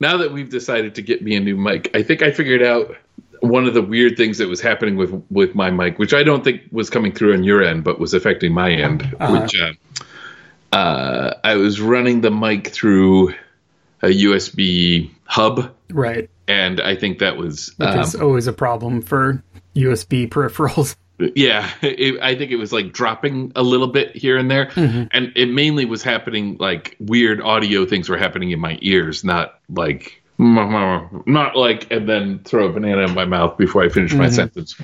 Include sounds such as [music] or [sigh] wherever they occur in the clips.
now that we've decided to get me a new mic, I think I figured out one of the weird things that was happening with with my mic, which I don't think was coming through on your end, but was affecting my end. Uh-huh. Which uh, uh, I was running the mic through a USB hub, Right. and I think that was um, is always a problem for USB peripherals. Yeah. [laughs] It, I think it was like dropping a little bit here and there, Mm-hmm. and it mainly was happening like weird audio things were happening in my ears, not like. Not like, and then throw a banana in my mouth before I finish Mm-hmm. my sentence.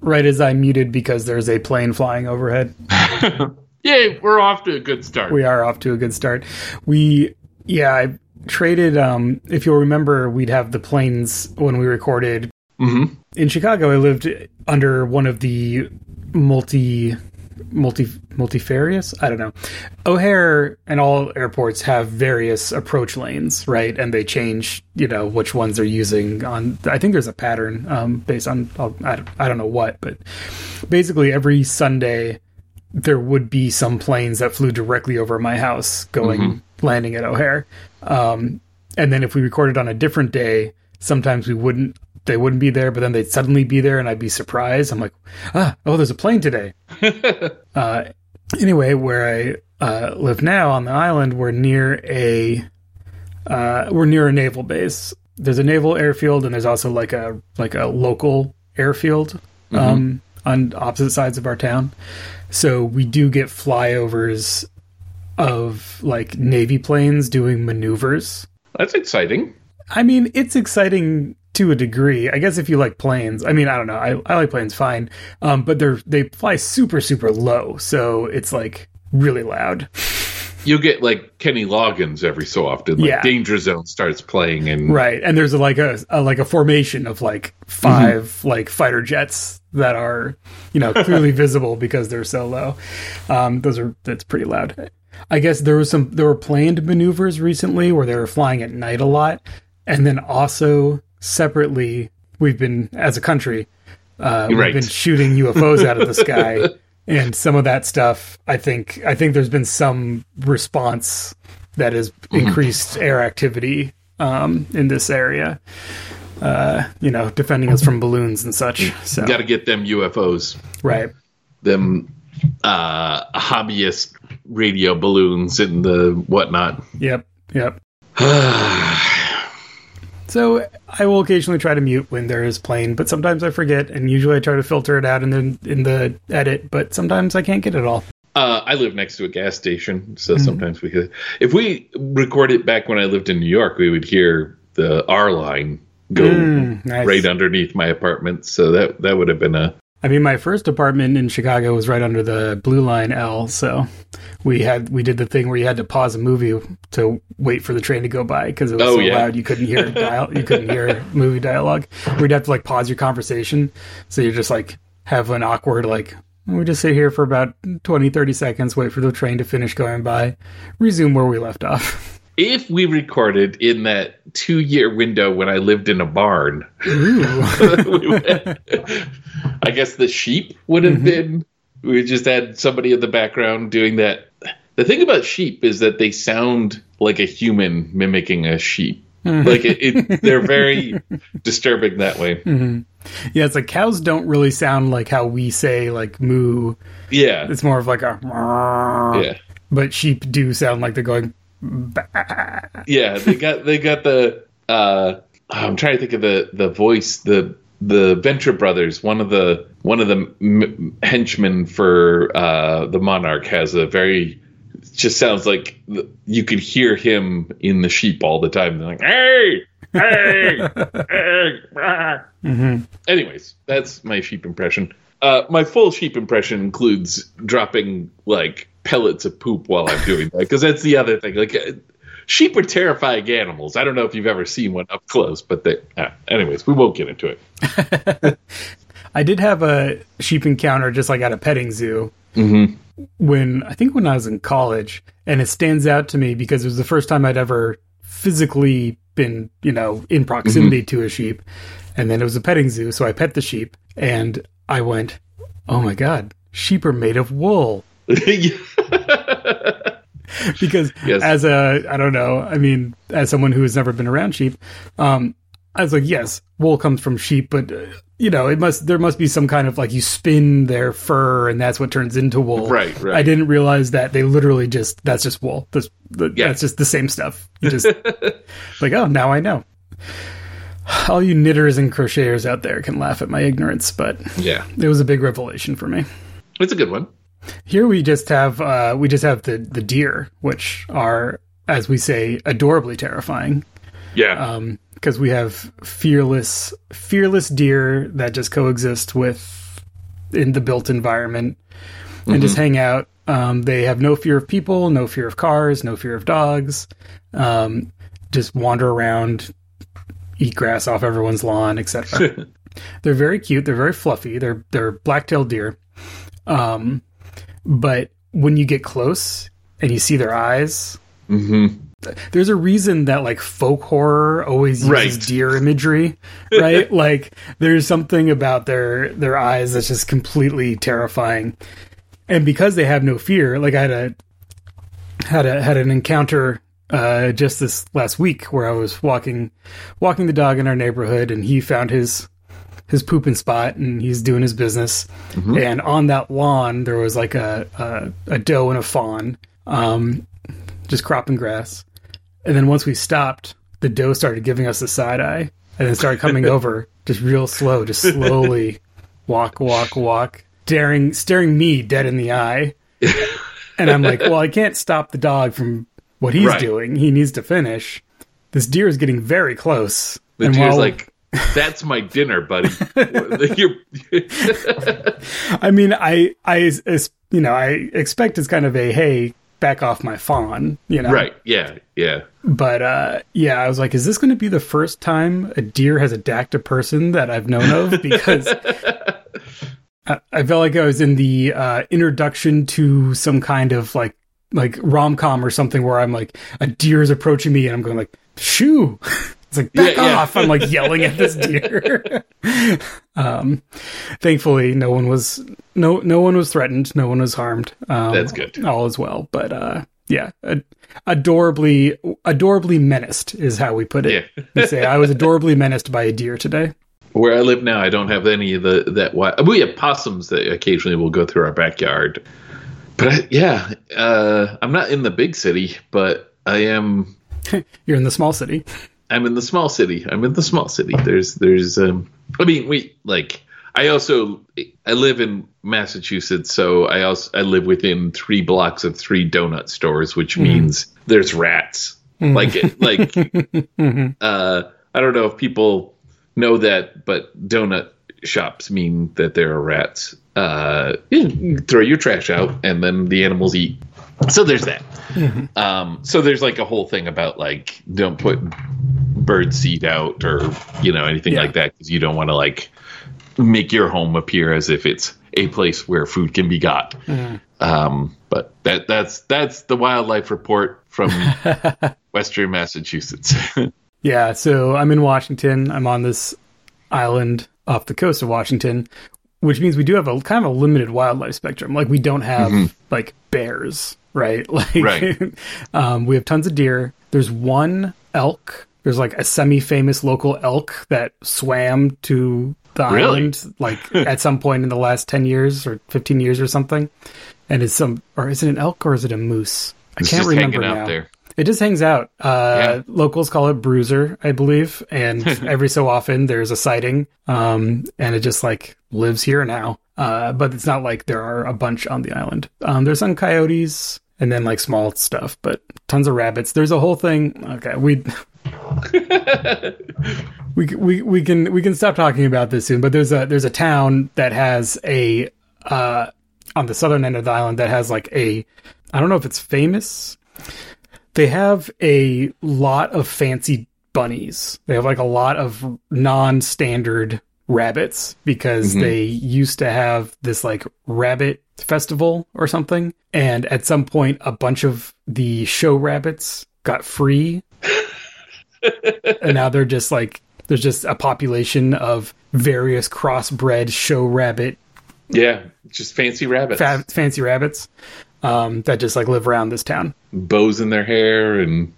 Right as I muted because there's a plane flying overhead. [laughs] Yay, we're off to a good start. We are off to a good start. We, yeah, I traded, um, if you'll remember, we'd have the planes when we recorded. Mhm. In Chicago, I lived under one of the multi, multi, multifarious. I don't know. O'Hare and all airports have various approach lanes, right? And they change, you know, which ones they're using on. I think there's a pattern um, based on I don't, I don't know what, but basically every Sunday there would be some planes that flew directly over my house going landing at O'Hare. Um, and then if we recorded on a different day, sometimes we wouldn't they wouldn't be there, but then they'd suddenly be there and I'd be surprised. I'm like, ah, oh, there's a plane today. [laughs] uh, anyway, where I uh, live now on the island, we're near a uh, we're near a naval base. There's a naval airfield and there's also like a like a local airfield um, on opposite sides of our town. So we do get flyovers of like navy planes doing maneuvers. That's exciting. I mean, it's exciting to a degree. I guess if you like planes, I mean, I don't know. I, I like planes fine, um, but they're they fly super super low, so it's like really loud. You'll get like Kenny Loggins every so often. Like Yeah. Danger Zone starts playing, and Right, and there's like a, a like a formation of like 5 like fighter jets that are you know clearly [laughs] visible because they're so low. Um, those are that's pretty loud. I guess there was some there were planned maneuvers recently where they were flying at night a lot, and then also separately we've been as a country uh, we've Right. been shooting UFOs out of the sky. [laughs] And some of that stuff, I think, I think there's been some response that has increased air activity um, in this area. Uh, you know, defending us from balloons and such. So, got to get them UFOs, right. them uh, hobbyist radio balloons and the whatnot. Yep. Yep. [sighs] [sighs] [sighs] So I will occasionally try to mute when there is plane, but sometimes I forget, and usually I try to filter it out in the in the edit. But sometimes I can't get it all. Uh, I live next to a gas station, so Mm-hmm. sometimes we could. If we recorded it back when I lived in New York, we would hear the R line go Mm, nice. right underneath my apartment. So that that would have been a I mean, my first apartment in Chicago was right under the Blue Line L, so we had we did the thing where you had to pause a movie to wait for the train to go by because it was Oh, so yeah. loud you couldn't hear dial- you couldn't hear movie dialogue. We'd have to like pause your conversation, so you just like have an awkward like we just sit here for about 20 30 seconds wait for the train to finish going by resume where we left off if we recorded in that two year window when I lived in a barn, [laughs] we I guess the sheep would have mm-hmm. been. We just had somebody in the background doing that. The thing about sheep is that they sound like a human mimicking a sheep. Mm-hmm. like it, it, they're very [laughs] disturbing that way. Mm-hmm. yeah it's like cows don't really sound like how we say like moo Yeah, it's more of like a yeah, but sheep do sound like they're going yeah. They got they got the. uh I'm trying to think of the the voice the the Venture Brothers. One of the one of the m- henchmen for uh the Monarch has a very. Just sounds like the- you could hear him in the sheep all the time. They're like, "Hey, hey, hey!" ah." Anyways, that's my sheep impression. Uh, my full sheep impression includes dropping like pellets of poop while I'm doing that because that's the other thing. Like sheep are terrifying animals. I don't know if you've ever seen one up close, but they. Uh, anyways, we won't get into it. [laughs] I did have a sheep encounter just like at a petting zoo Mm-hmm. when I think when I was in college, and it stands out to me because it was the first time I'd ever physically been, you know, in proximity to a sheep, and then it was a petting zoo, so I pet the sheep, and I went, "Oh my god, sheep are made of wool." [laughs] because Yes. as a I don't know, I mean, as someone who has never been around sheep, um, I was like, yes, wool comes from sheep, but uh, you know, it must there must be some kind of like you spin their fur and that's what turns into wool. Right, right. I didn't realize that they literally just that's just wool. That's the, Yeah. that's just the same stuff. You just [laughs] like, oh, now I know. All you knitters and crocheters out there can laugh at my ignorance, but Yeah, it was a big revelation for me. it's a good one. Here we just have uh, we just have the the deer, which are, as we say, adorably terrifying. Yeah, Because we have fearless fearless deer that just coexist with in the built environment and just hang out. Um, they have no fear of people, no fear of cars, no fear of dogs. Um, just wander around, eat grass off everyone's lawn, etc. [laughs] they're very cute. They're very fluffy. They're they're black-tailed deer. Um, but when you get close and you see their eyes, there's a reason that like folk horror always uses Right. deer imagery, [laughs] right? like there's something about their their eyes that's just completely terrifying. And because they have no fear, like I had a had a had an encounter uh, just this last week where I was walking walking the dog in our neighborhood, and he found his his pooping spot, and he's doing his business. And on that lawn, there was like a a, a doe and a fawn, um, just cropping grass. And then once we stopped, the doe started giving us the side eye, and then started coming [laughs] over, just real slow, just slowly [laughs] walk, walk, walk, staring staring me dead in the eye. [laughs] And I'm like, well, I can't stop the dog from what he's Right. doing. He needs to finish. This deer is getting very close. the and deer's while- like, "That's my dinner, buddy." [laughs] I mean, I, I, you know, I expect it's kind of a hey, back off my fawn, you know, right? Yeah, yeah. But uh, yeah, I was like, is this going to be the first time a deer has attacked a person that I've known of? [laughs] Because I, I felt like I was in the uh, introduction to some kind of like like rom com or something where I'm like a deer is approaching me and I'm going like shoo. [laughs] It's like back Yeah, yeah. off! I'm like [laughs] yelling at this deer. [laughs] um, thankfully, no one was no no one was threatened. No one was harmed. Um, That's good. All is well. But uh, yeah, ad- adorably adorably menaced is how we put it. Yeah. [laughs] we say I was adorably menaced by a deer today. Where I live now, I don't have any of the that. We have possums that occasionally will go through our backyard. But I, yeah, uh, I'm not in the big city, but I am. You're in the small city. I'm in the small city. I'm in the small city. There's there's um I mean we like I also I live in Massachusetts, so I also I live within 3 blocks of 3 donut stores, which means there's rats. Like like [laughs] uh I don't know if people know that, but donut shops mean that there are rats. Uh you throw your trash out and then the animals eat. So there's that. Um, so there's like a whole thing about like don't put bird seed out or you know anything Yeah. like that because you don't want to like make your home appear as if it's a place where food can be got. Um, but that that's that's the wildlife report from [laughs] Western Massachusetts. [laughs] Yeah, so I'm in Washington. I'm on this island off the coast of Washington, which means we do have a kind of a limited wildlife spectrum. Like we don't have like bears, right? [laughs] Like Right. um, we have tons of deer. There's one elk. There's like a semi-famous local elk that swam to the Really? island like [laughs] at some point in the last 10 years or 15 years or something. And it's some or is it an elk or is it a moose? I It's can't just remember now. there. It just hangs out. Uh, Yeah. Locals call it Bruiser, I believe, and [laughs] every so often there's a sighting, um, and it just like lives here now. Uh, but it's not like there are a bunch on the island. Um, there's some coyotes and then like small stuff, but tons of rabbits. There's a whole thing. Okay, we. [laughs] we, we we can we can stop talking about this soon, but there's a there's a town that has a uh, on the southern end of the island that has like a I don't know if it's famous they have a lot of fancy bunnies. They have like a lot of non-standard rabbits because they used to have this like rabbit festival or something. And at some point, a bunch of the show rabbits got free. [laughs] and now they're just like, there's just a population of various crossbred show rabbit yeah, just fancy rabbits. fa- fancy rabbits. um, that just like live around this town. Bows in their hair and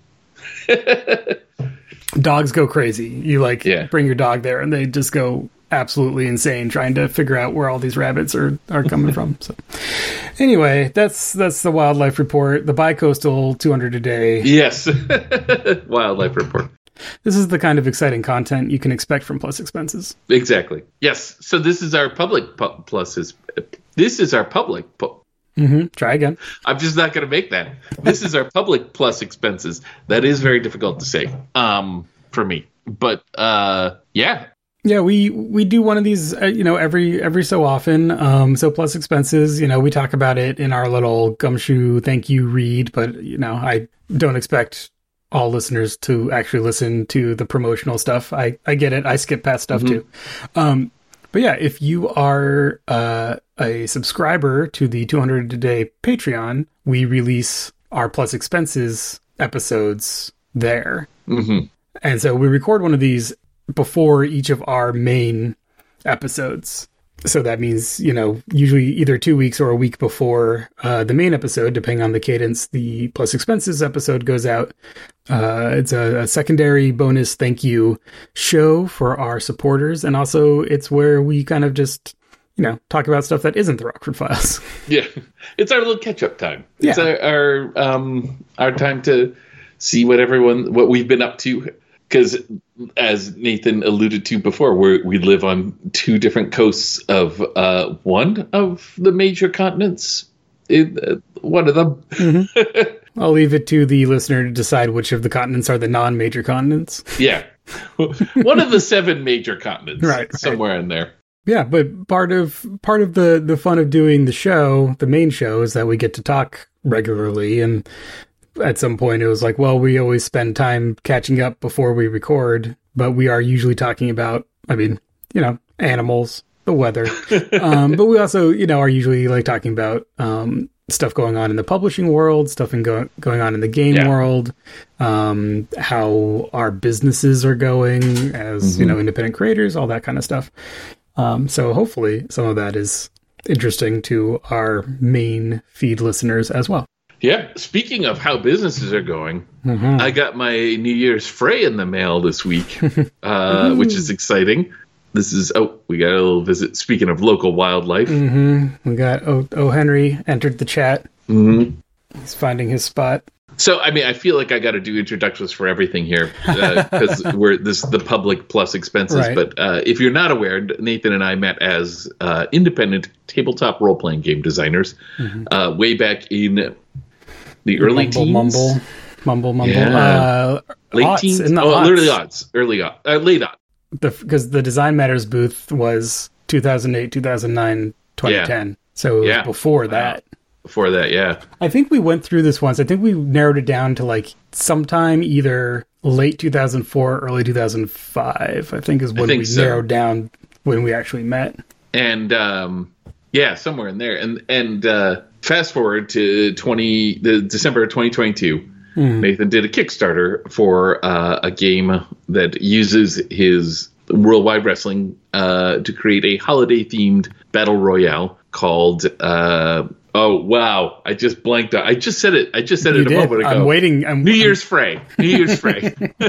[laughs] dogs go crazy. You like Yeah. bring your dog there, and they just go absolutely insane trying to figure out where all these rabbits are are coming from. So, anyway, that's that's the wildlife report. The bicoastal 200 a day. yes, [laughs] wildlife report. This is the kind of exciting content you can expect from Plus Expenses. Exactly. Yes. So this is our public pu- plus is this is our public. Pu- hmm Try again. I'm just not going to make that. This is our public plus expenses. That is very difficult to say um, for me. But uh, yeah, Yeah, we we do one of these, uh, you know, every every so often. Um, so plus expenses, you know, we talk about it in our little gumshoe thank you read, but you know, I don't expect all listeners to actually listen to the promotional stuff. I I get it. I skip past stuff too. Um, but yeah, if you are uh, a subscriber to the 200 a day Patreon, we release our plus expenses episodes there. hmm And so we record one of these before each of our main episodes. So that means, you know, usually either two weeks or a week before uh, the main episode, depending on the cadence, the plus expenses episode goes out. Uh, it's a, a secondary bonus thank you show for our supporters. And also, it's where we kind of just, you know, talk about stuff that isn't the Rockford Files. [laughs] yeah, it's our little catch up time. It's Yeah. our our, um, our time to see what everyone what we've been up to. Because as Nathan alluded to before, we we live on two different coasts of uh, one of the major continents. In, uh, one of them. [laughs] I'll leave it to the listener to decide which of the continents are the non major continents. Yeah. [laughs] One of the seven major continents. Right, right. Somewhere in there. Yeah, but part of part of the the fun of doing the show, the main show, is that we get to talk regularly. And at some point, it was like, well, we always spend time catching up before we record, but we are usually talking about, I mean, you know, animals, the weather, [laughs] um, but we also, you know, are usually like talking about um, stuff going on in the publishing world, stuff in go- going on in the game Yeah. world, um, how our businesses are going as you know independent creators, all that kind of stuff. Um, so hopefully some of that is interesting to our main feed listeners as well. Yeah. Speaking of how businesses are going, Mhm. I got my New Year's Fray in the mail this week, [laughs] uh, which is exciting. This is oh, we got a little visit. Speaking of local wildlife, hmm We got O. o. Henry entered the chat. Mhm. He's finding his spot. so I mean, I feel like I got to do introductions for everything here because [laughs] we're this the public plus expenses. Right. But uh, if you're not aware, Nathan and I met as uh, independent tabletop role playing game designers uh, way back in the early mumble, teens, mumble, mumble, mumble. Yeah. Uh, late aughts, teens, in the oh, aughts. literally odds, early odds, uh, late odds. because the Design Matters booth was 2008, 2009, 2010. So it was Yeah. before that. Before that, yeah. I think we went through this once. I think we narrowed it down to like sometime either late 2004, early 2005. I think is when think we so. narrowed down when we actually met. and um, yeah, somewhere in there. And and uh, fast forward to twenty the December of twenty twenty two. Nathan did a Kickstarter for uh, a game that uses his Worldwide Wrestling uh, to create a holiday themed battle royale called. Uh, oh wow! I just blanked. out. I just said it. I just said You it a did. moment ago. I'm waiting. I'm, New Year's Fray. New Year's [laughs] Fray. [laughs]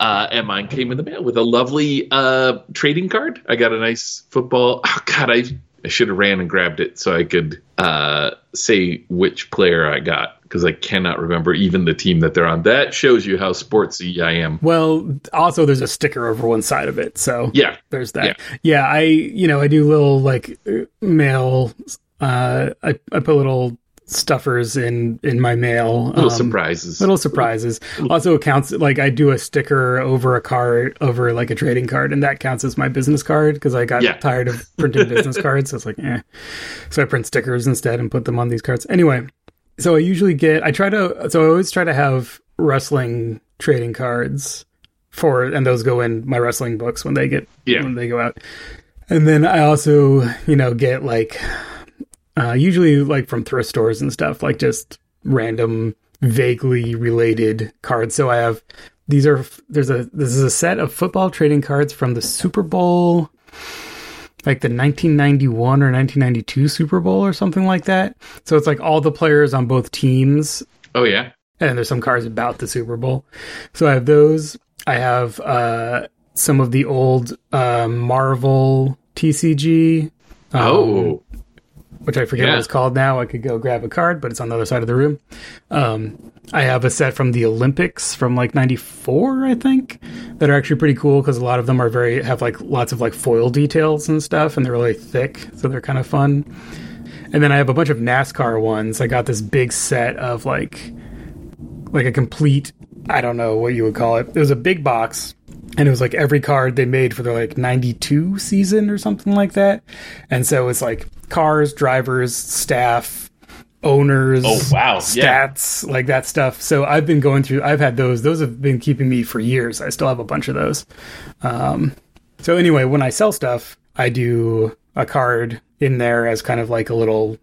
uh, and mine came in the mail with a lovely uh, trading card. I got a nice football. Oh God, I I should have ran and grabbed it so I could uh, say which player I got because I cannot remember even the team that they're on. That shows you how sportsy I am. Well, also there's a sticker over one side of it, so Yeah, there's that. Yeah. I you know I do little like mail. Uh, I I put little stuffers in in my mail. little um, surprises. Little surprises. Also counts like I do a sticker over a card over like a trading card, and that counts as my business card because I got Yeah. tired of printing [laughs] business cards. So it's like, eh. So I print stickers instead and put them on these cards. Anyway, so I usually get I try to so I always try to have wrestling trading cards for and those go in my wrestling books when they get Yeah. when they go out. And then I also, you know, get like uh usually like from thrift stores and stuff, like just random vaguely related cards. So I have these are there's a this is a set of football trading cards from the Super Bowl like the 1991 or 1992 Super Bowl or something like that. So it's like all the players on both teams. Oh yeah. And there's some cards about the Super Bowl. So I have those. I have uh, some of the old uh, Marvel TCG. Um, oh which I forget yeah. what it's called now. I could go grab a card, but it's on the other side of the room. Um, I have a set from the Olympics from like '94, I think, that are actually pretty cool because a lot of them are very have like lots of like foil details and stuff, and they're really thick, so they're kind of fun. And then I have a bunch of NASCAR ones. I got this big set of like like a complete I don't know what you would call it. It was a big box and it was like every card they made for their like 92 season or something like that. And so it's like cars drivers staff owners oh wow. Stats yeah. like that stuff. So i've been going through i've had those. Those have been keeping me for years. I still have a bunch of those. Um, so anyway when i sell stuff i do a card in there as kind of like a little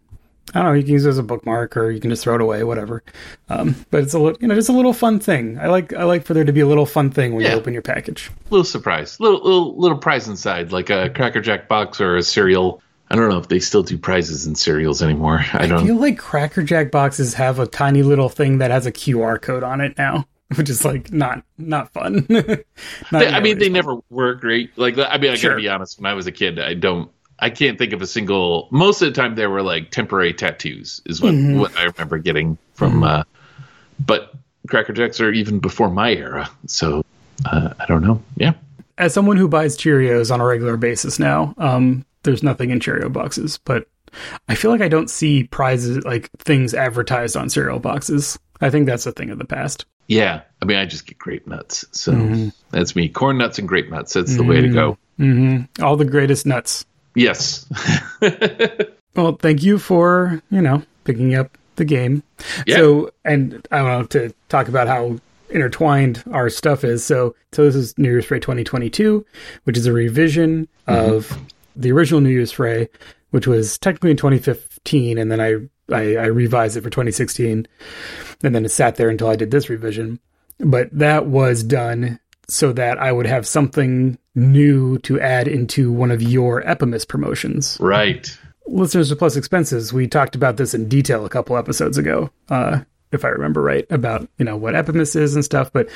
I don't know. You can use it as a bookmark, or you can just throw it away, whatever. Um, but it's a little, you know, just a little fun thing. I like, I like for there to be a little fun thing when yeah. you open your package. Little surprise, little, little, little prize inside, like a Cracker Jack box or a cereal. I don't know if they still do prizes in cereals anymore. I don't I feel like Cracker Jack boxes have a tiny little thing that has a QR code on it now [laughs] which is like not not fun. [laughs] not I mean, they fun. never were great. Like, I mean, I sure. gotta be honest. When I was a kid, I don't I can't think of a single. Most of the time, there were like temporary tattoos, is what, mm-hmm. what I remember getting from. Mm-hmm. Uh, but Cracker Jacks are even before my era, so uh, I don't know. Yeah. As someone who buys Cheerios on a regular basis now, um, there's nothing in Cheerio boxes, but I feel like I don't see prizes like things advertised on cereal boxes. I think that's a thing of the past. Yeah, I mean, I just get grape nuts, so mm-hmm. that's me. Corn nuts and grape nuts. That's the way to go. Mm-hmm. All the greatest nuts. Yes. [laughs] well, thank you for, you know, picking up the game. Yeah. So, and I want to talk about how intertwined our stuff is. So, so this is New Year's Fray 2022, which is a revision mm-hmm. of the original New Year's Fray, which was technically in 2015, and then I, I, I revised it for 2016, and then it sat there until I did this revision. But that was done so that I would have something new to add into one of your Epimas promotions. Right. Listeners to Plus Expenses, we talked about this in detail a couple episodes ago, uh, if I remember right, about you know what Epimas is and stuff. But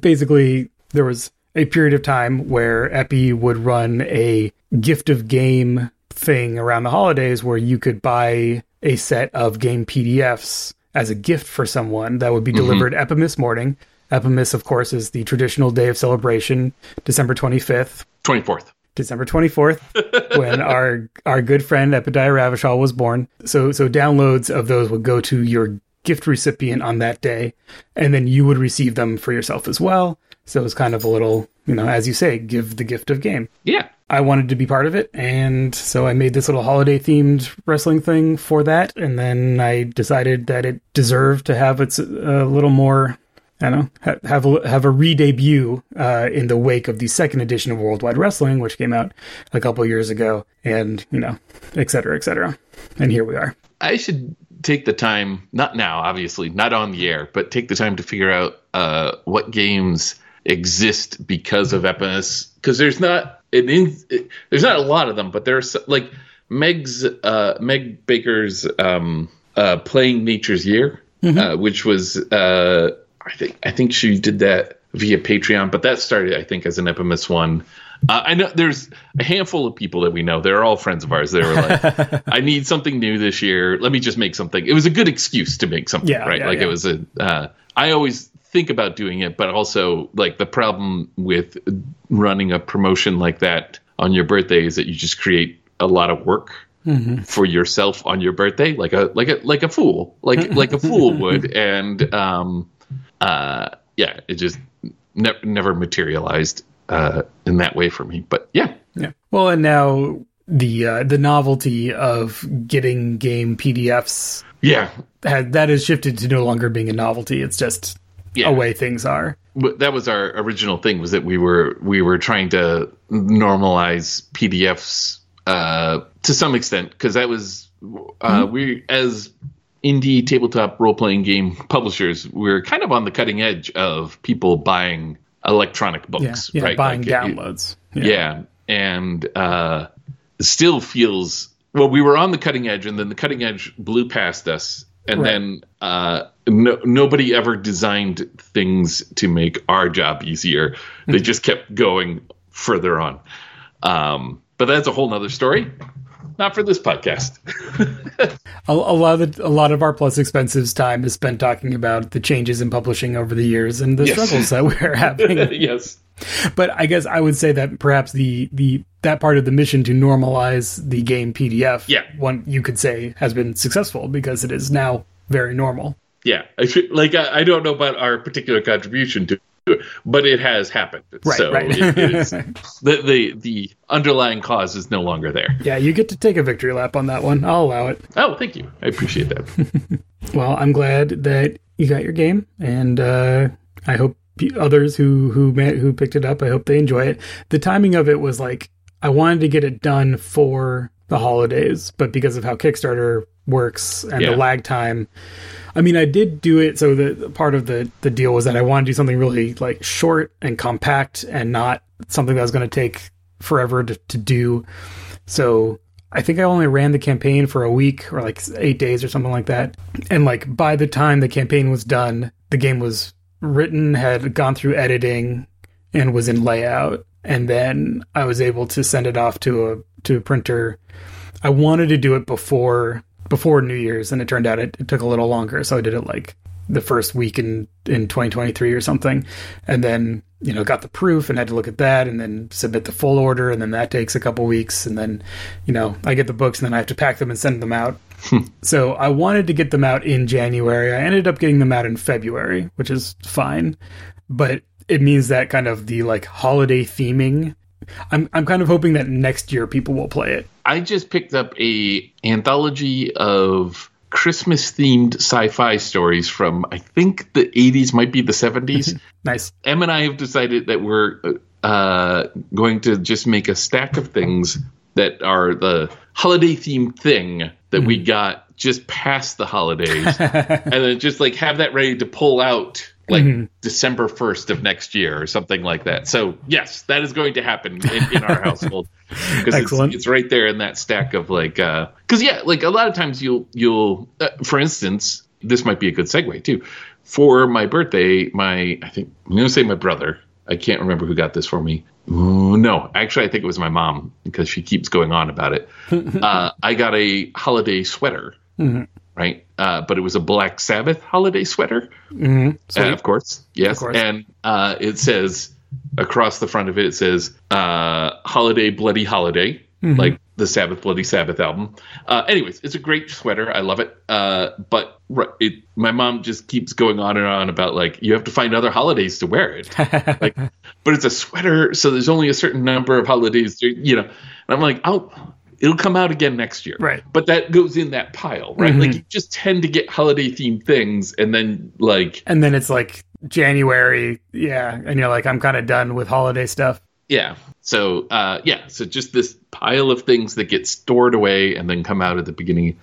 basically, there was a period of time where Epi would run a gift of game thing around the holidays where you could buy a set of game PDFs as a gift for someone that would be mm-hmm. delivered mm-hmm. Epimas morning Epimas, of course, is the traditional day of celebration, December 25th. 24th. December 24th, [laughs] when our our good friend Epidiah Ravachol was born. So so downloads of those would go to your gift recipient on that day, and then you would receive them for yourself as well. So it was kind of a little, you know, as you say, give the gift of game. Yeah. I wanted to be part of it, and so I made this little holiday themed wrestling thing for that, and then I decided that it deserved to have its a little more I don't know, have a, have a re-debut uh, in the wake of the second edition of Worldwide Wrestling, which came out a couple years ago, and you know, et cetera, et cetera. And here we are. I should take the time, not now, obviously, not on the air, but take the time to figure out uh, what games exist because of Epimas, because there's not an in, it, there's not a lot of them, but there's like Meg's uh, Meg Baker's um, uh, playing Nature's Year, mm-hmm. Uh, which was uh, I think I think she did that via Patreon, but that started I think as an Epimas one. Uh, I know there's a handful of people that we know. They're all friends of ours. They were like, [laughs] "I need something new this year. Let me just make something." It was a good excuse to make something, yeah, right? Yeah, like yeah. it was a. Uh, I always think about doing it, but also like the problem with running a promotion like that on your birthday is that you just create a lot of work mm-hmm. for yourself on your birthday, like a like a like a fool, like like a fool [laughs] would, and um, uh, yeah, it just ne- never materialized uh, in that way for me. But yeah, yeah. Well, and now the uh, the novelty of getting game PDFs, yeah, had, that has shifted to no longer being a novelty. It's just yeah. a way things are. But that was our original thing was that we were we were trying to normalize PDFs uh, to some extent because that was uh, mm-hmm. we as indie tabletop role playing game publishers, we're kind of on the cutting edge of people buying electronic books, yeah, yeah, right? Buying like, downloads. It, yeah. yeah. And uh, still feels well. We were on the cutting edge, and then the cutting edge blew past us, and Right. then uh, no, nobody ever designed things to make our job easier. They just kept going further on. Um, but that's a whole nother story. Not for this podcast. [laughs] A, a lot of a lot of our plus expensives time is spent talking about the changes in publishing over the years and the Yes. struggles that we're [laughs] having. yes. but I guess I would say that perhaps the the that part of the mission to normalize the game PDF, Yeah. one you could say has been successful because it is now very normal. Yeah. I should, like I, I don't know about our particular contribution to it, but it has happened. Right, so right. it is, [laughs] the, the the underlying cause is no longer there. Yeah, you get to take a victory lap on that one. I'll allow it. Oh, thank you. I appreciate that. [laughs] Well, I'm glad that you got your game, and uh, I hope others who who met, who picked it up, I hope they enjoy it. The timing of it was like I wanted to get it done for the holidays, but because of how Kickstarter works and Yeah. the lag time, I mean, I did do it. So the part of the the deal was that I wanted to do something really like short and compact, and not something that was going to take forever to, to do. So I think I only ran the campaign for a week or like eight days or something like that. And like by the time the campaign was done, the game was written, had gone through editing, and was in layout. And then I was able to send it off to a to a printer. I wanted to do it before before New Year's, and it turned out it, it took a little longer. So I did it like the first week in in 2023 or something, and then you know got the proof and had to look at that, and then submit the full order, and then that takes a couple weeks, and then you know I get the books, and then I have to pack them and send them out. Hmm. so I wanted to get them out in January. I ended up getting them out in February, which is fine, but it means that kind of the like holiday theming. I'm I'm kind of hoping that next year people will play it. I just picked up a anthology of Christmas themed sci-fi stories from I think the 80s might be the 70s. [laughs] Nice. Em and I have decided that we're uh, going to just make a stack of things that are the holiday themed thing that we got just past the holidays, [laughs] and then just like have that ready to pull out like December first of next year or something like that. So yes, that is going to happen in, in our household [laughs] because it's, it's right there in that stack of like uh because yeah, like a lot of times you'll you'll uh, for instance this might be a good segue too. For my birthday, my I think I'm gonna say my brother. I can't remember who got this for me. Ooh, no, actually, I think it was my mom because she keeps going on about it. [laughs] uh, I got a holiday sweater, right? Uh, but it was a Black Sabbath holiday sweater, hmm uh, of course. Yes, Of course. and uh, it says across the front of it, it says uh, "Holiday Bloody Holiday," Mm-hmm. like the Sabbath Bloody Sabbath album. Uh, anyways, it's a great sweater. I love it. Uh, but it, my mom just keeps going on and on about like you have to find other holidays to wear it. [laughs] like, but it's a sweater, so there's only a certain number of holidays. To, you know, and I'm like, oh. It'll come out again next year, Right. But that goes in that pile, right? Like you just tend to get holiday themed things, and then like and then it's like January, yeah, and you're like, I'm kind of done with holiday stuff. Yeah. So uh, yeah. So just this pile of things that get stored away and then come out at the beginning.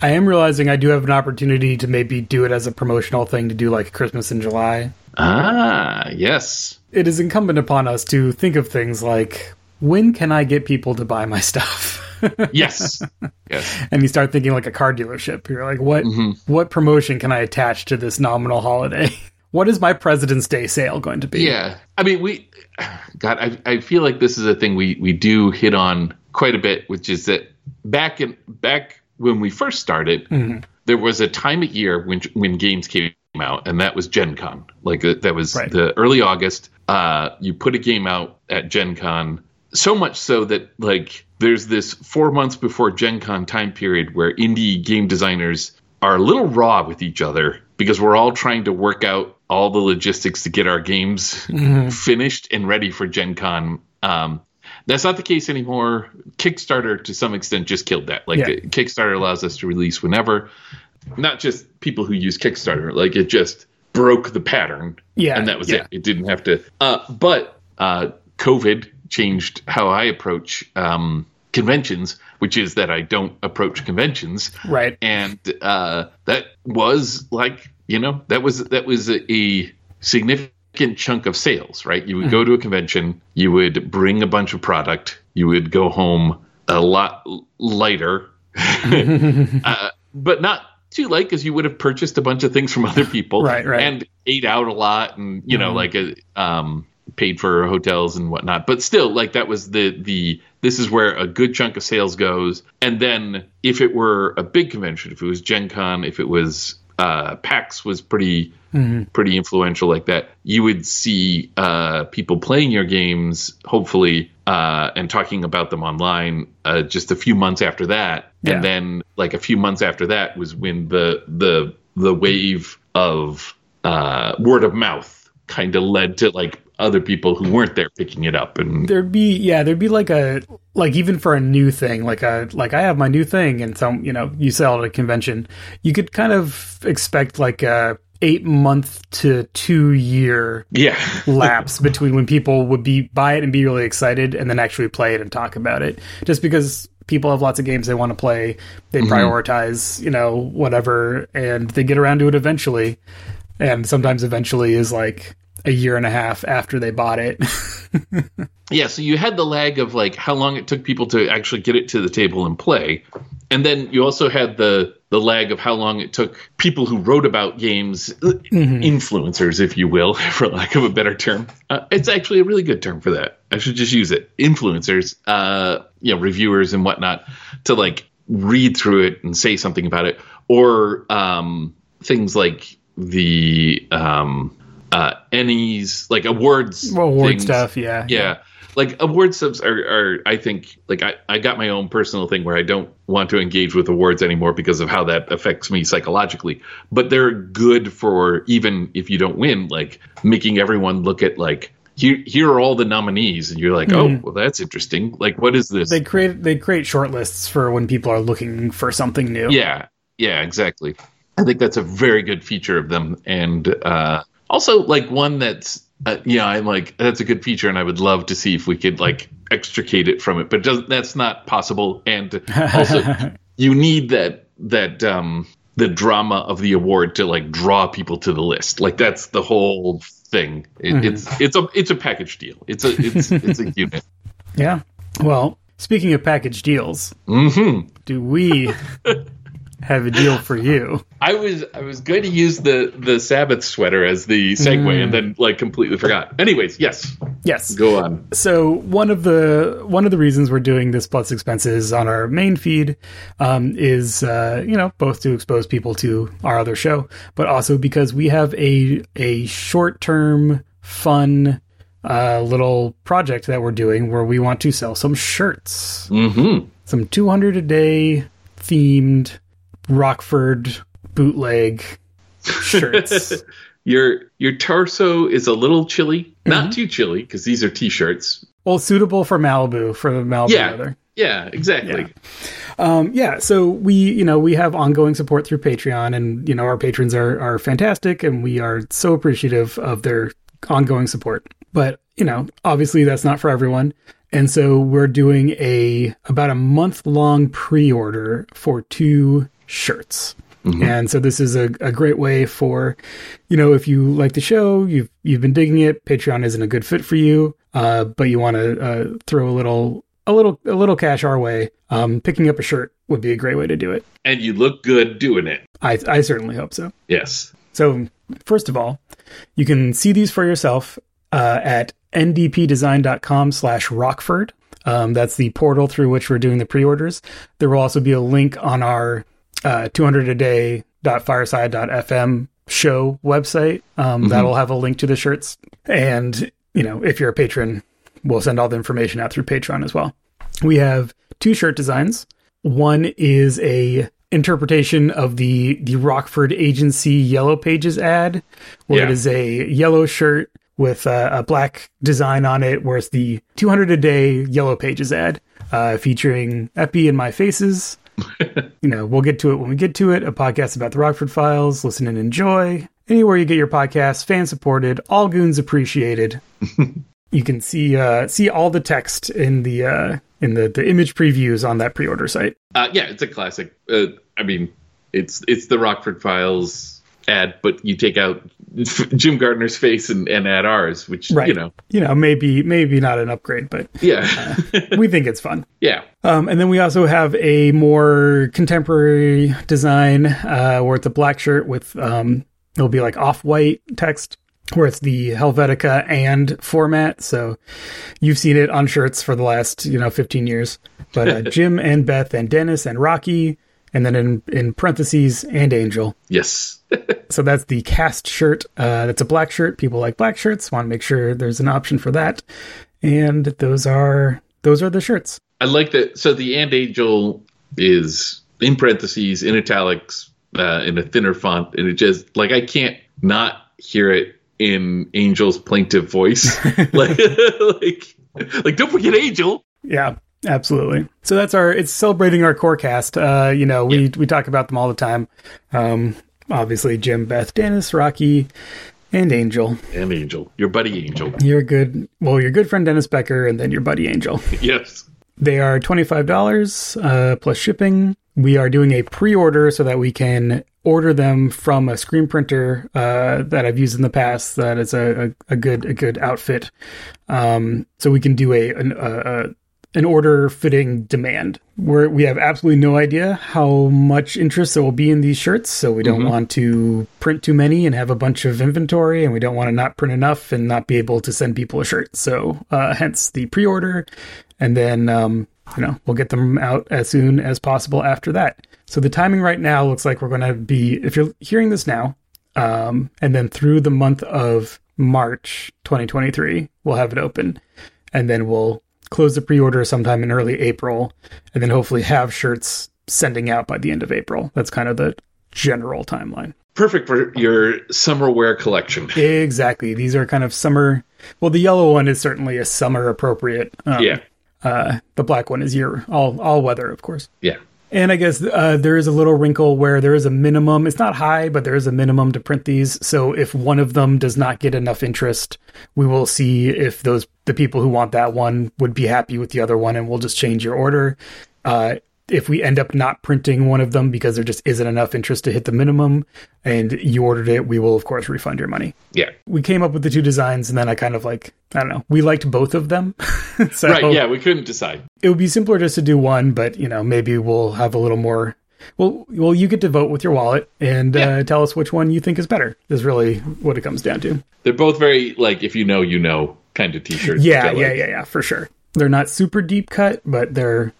I am realizing I do have an opportunity to maybe do it as a promotional thing to do like Christmas in July. Ah, yes. It is incumbent upon us to think of things like when can I get people to buy my stuff? [laughs] Yes. yes. [laughs] and you start thinking like a car dealership. You're like, what what promotion can I attach to this nominal holiday? [laughs] what is my President's Day sale going to be? Yeah. I mean, we. God, I I feel like this is a thing we we do hit on quite a bit, which is that back in back when we first started, there was a time of year when when games came out, and that was Gen Con. Like uh, that was Right. the early August. Uh, you put a game out at Gen Con, so much so that like there's this four months before Gen Con time period where indie game designers are a little raw with each other because we're all trying to work out all the logistics to get our games finished and ready for Gen Con. Um, that's not the case anymore. Kickstarter, to some extent, just killed that. Like, Yeah. Kickstarter allows us to release whenever, not just people who use Kickstarter. Like, it just broke the pattern. Yeah, And that was yeah. it. It didn't have to. Uh, but uh, COVID changed how I approach um, conventions, which is that I don't approach conventions Right. and uh, that was like you know that was that was a, a significant chunk of sales right you would go to a convention you would bring a bunch of product you would go home a lot lighter, [laughs] uh, but not too late because you would have purchased a bunch of things from other people, right? Right, and ate out a lot, and you know, mm-hmm. like a um, paid for hotels and whatnot. But still, like that was the the this is where a good chunk of sales goes. And then if it were a big convention, if it was Gen Con, if it was uh, PAX was pretty mm-hmm. pretty influential like that. You would see uh, people playing your games, hopefully, uh, and talking about them online. Uh, just a few months after that, yeah. and then like a few months after that was when the the the wave of uh, word of mouth kind of led to like other people who weren't there picking it up and there'd be yeah there'd be like a like even for a new thing like a like i have my new thing and some you know you sell at a convention. You could kind of expect like a eight month to two year yeah. [laughs] lapse between when people would be buy it and be really excited and then actually play it and talk about it. Just because people have lots of games they want to play they mm-hmm. prioritize you know whatever and they get around to it eventually. And sometimes eventually is like a year and a half after they bought it. [laughs] yeah, so you had the lag of like how long it took people to actually get it to the table and play. And then you also had the the lag of how long it took people who wrote about games, mm-hmm. influencers, if you will, [laughs] for lack of a better term. Uh, it's actually a really good term for that. I should just use it. Influencers, uh, you know, reviewers and whatnot, to like read through it and say something about it, or um, things like the um, uh, Ennies like awards award things. stuff. Yeah, yeah. Like award subs are, are, I think, like I, I got my own personal thing where I don't want to engage with awards anymore because of how that affects me psychologically. But they're good for even if you don't win, like making everyone look at like here, here are all the nominees, and you're like, oh, well, that's interesting. Like, what is this? They create they create short lists for when people are looking for something new. Yeah, yeah, exactly. I think that's a very good feature of them, and uh, also like one that's uh, yeah, I'm like that's a good feature, and I would love to see if we could like extricate it from it, but does, that's not possible. And also, [laughs] you need that that um the drama of the award to like draw people to the list. Like that's the whole thing. It, mm-hmm. It's it's a it's a package deal. It's a it's it's a [laughs] unit. Yeah. Well, speaking of package deals, mm-hmm. do we [laughs] have a deal for you. I was I was going to use the the Sabbath sweater as the segue mm. and then like completely forgot. Anyways, yes. Yes. Go on. So one of the one of the reasons we're doing this plus expenses on our main feed um, is uh, you know both to expose people to our other show, but also because we have a a short term fun uh, little project that we're doing where we want to sell some shirts. Mm-hmm. Some 200 a day themed Rockford bootleg shirts. [laughs] your your torso is a little chilly, mm-hmm. not too chilly because these are t-shirts. Well, suitable for Malibu for the Malibu yeah. weather. Yeah, exactly. Yeah. Um, yeah, so we, you know, we have ongoing support through Patreon, and you know, our patrons are are fantastic, and we are so appreciative of their ongoing support. But you know, obviously, that's not for everyone. And so we're doing a about a month long pre order for two shirts. Mm-hmm. And so this is a, a great way for, you know, if you like the show, you've you've been digging it, Patreon isn't a good fit for you, uh, but you want to uh, throw a little a little a little cash our way. Um, picking up a shirt would be a great way to do it. And you look good doing it. I I certainly hope so. Yes. So first of all, you can see these for yourself uh, at ndpdesign.com slash rockford. Um, that's the portal through which we're doing the pre-orders. There will also be a link on our uh, 200 a day fireside.fm show website. Um, mm-hmm. that'll have a link to the shirts. And you know if you're a patron we'll send all the information out through patreon as well. We have two shirt designs. One is a interpretation of the the rockford agency yellow pages ad where yeah. it is a yellow shirt with a, a, black design on it where it's the 200 a day yellow pages ad uh, featuring epi and my faces [laughs] you know, we'll get to it when we get to it. A podcast about the Rockford Files. Listen and enjoy. Anywhere you get your podcast, fan supported, all goons appreciated. [laughs] you can see uh, see all the text in the uh, in the, the image previews on that pre-order site. Uh, yeah, it's a classic. Uh, I mean, it's it's the Rockford Files ad, but you take out Jim Garner's face and, and add ours, which Right. you know, You know, maybe maybe not an upgrade, but yeah, [laughs] we think it's fun. yeah, Um, and then we also have a more contemporary design uh, where it's a black shirt with um, it'll be like off white text, where it's the Helvetica and format. So you've seen it on shirts for the last you know 15 years. But uh, [laughs] Jim and Beth and Dennis and Rocky, and then in in parentheses and Angel. yes, [laughs] So that's the cast shirt. Uh, that's a black shirt. People like black shirts. Want to make sure there's an option for that. And those are those are the shirts. I like that. So the and angel is in parentheses in italics uh, in a thinner font, and it just like I can't not hear it in Angel's plaintive voice, [laughs] [laughs] like like like don't forget Angel. Yeah, absolutely. So that's our. It's celebrating our core cast. Uh, you know, we we talk about them all the time. Um, obviously, Jim, Beth, Dennis, Rocky, and Angel. And Angel, your buddy Angel. Your good. Well, your good friend Dennis Becker, and then your buddy Angel. [laughs] Yes. They are twenty five dollars uh, plus shipping. We are doing a pre order so that we can order them from a screen printer uh, that I've used in the past. That is a, a, a good a good outfit. Um, so we can do a, a an order fitting demand. Where we have absolutely no idea how much interest there will be in these shirts, so we don't want to print too many and have a bunch of inventory, and we don't want to not print enough and not be able to send people a shirt. So, uh, hence the pre order, and then um, you know we'll get them out as soon as possible after that. So the timing right now looks like we're going to be if you're hearing this now, um, and then through the month of March 2023, we'll have it open, and then we'll close the pre-order sometime in early April, and then hopefully have shirts sending out by the end of April. That's kind of the general timeline. Perfect for your summer wear collection. [laughs] Exactly. These are kind of summer. Well, the yellow one is certainly a summer appropriate. Um, Yeah. Uh, the black one is year all all weather, of course. Yeah. And I guess uh, there is a little wrinkle where there is a minimum. It's not high, but there is a minimum to print these. So if one of them does not get enough interest, we will see if those the people who want that one would be happy with the other one, and we'll just change your order. Uh, if we end up not printing one of them because there just isn't enough interest to hit the minimum, and you ordered it, we will of course refund your money. Yeah. We came up with the two designs, and then I kind of like I don't know. We liked both of them, [laughs] so Right. Yeah. We couldn't decide. it would be simpler just to do one, but you know, maybe we'll have a little more. Well, well, you get to vote with your wallet and Yeah. uh, tell us which one you think is better. Is really what it comes down to. They're both very like if you know you know kind of t-shirts. Yeah, yeah, yeah, yeah, for sure. They're not super deep cut, but they're.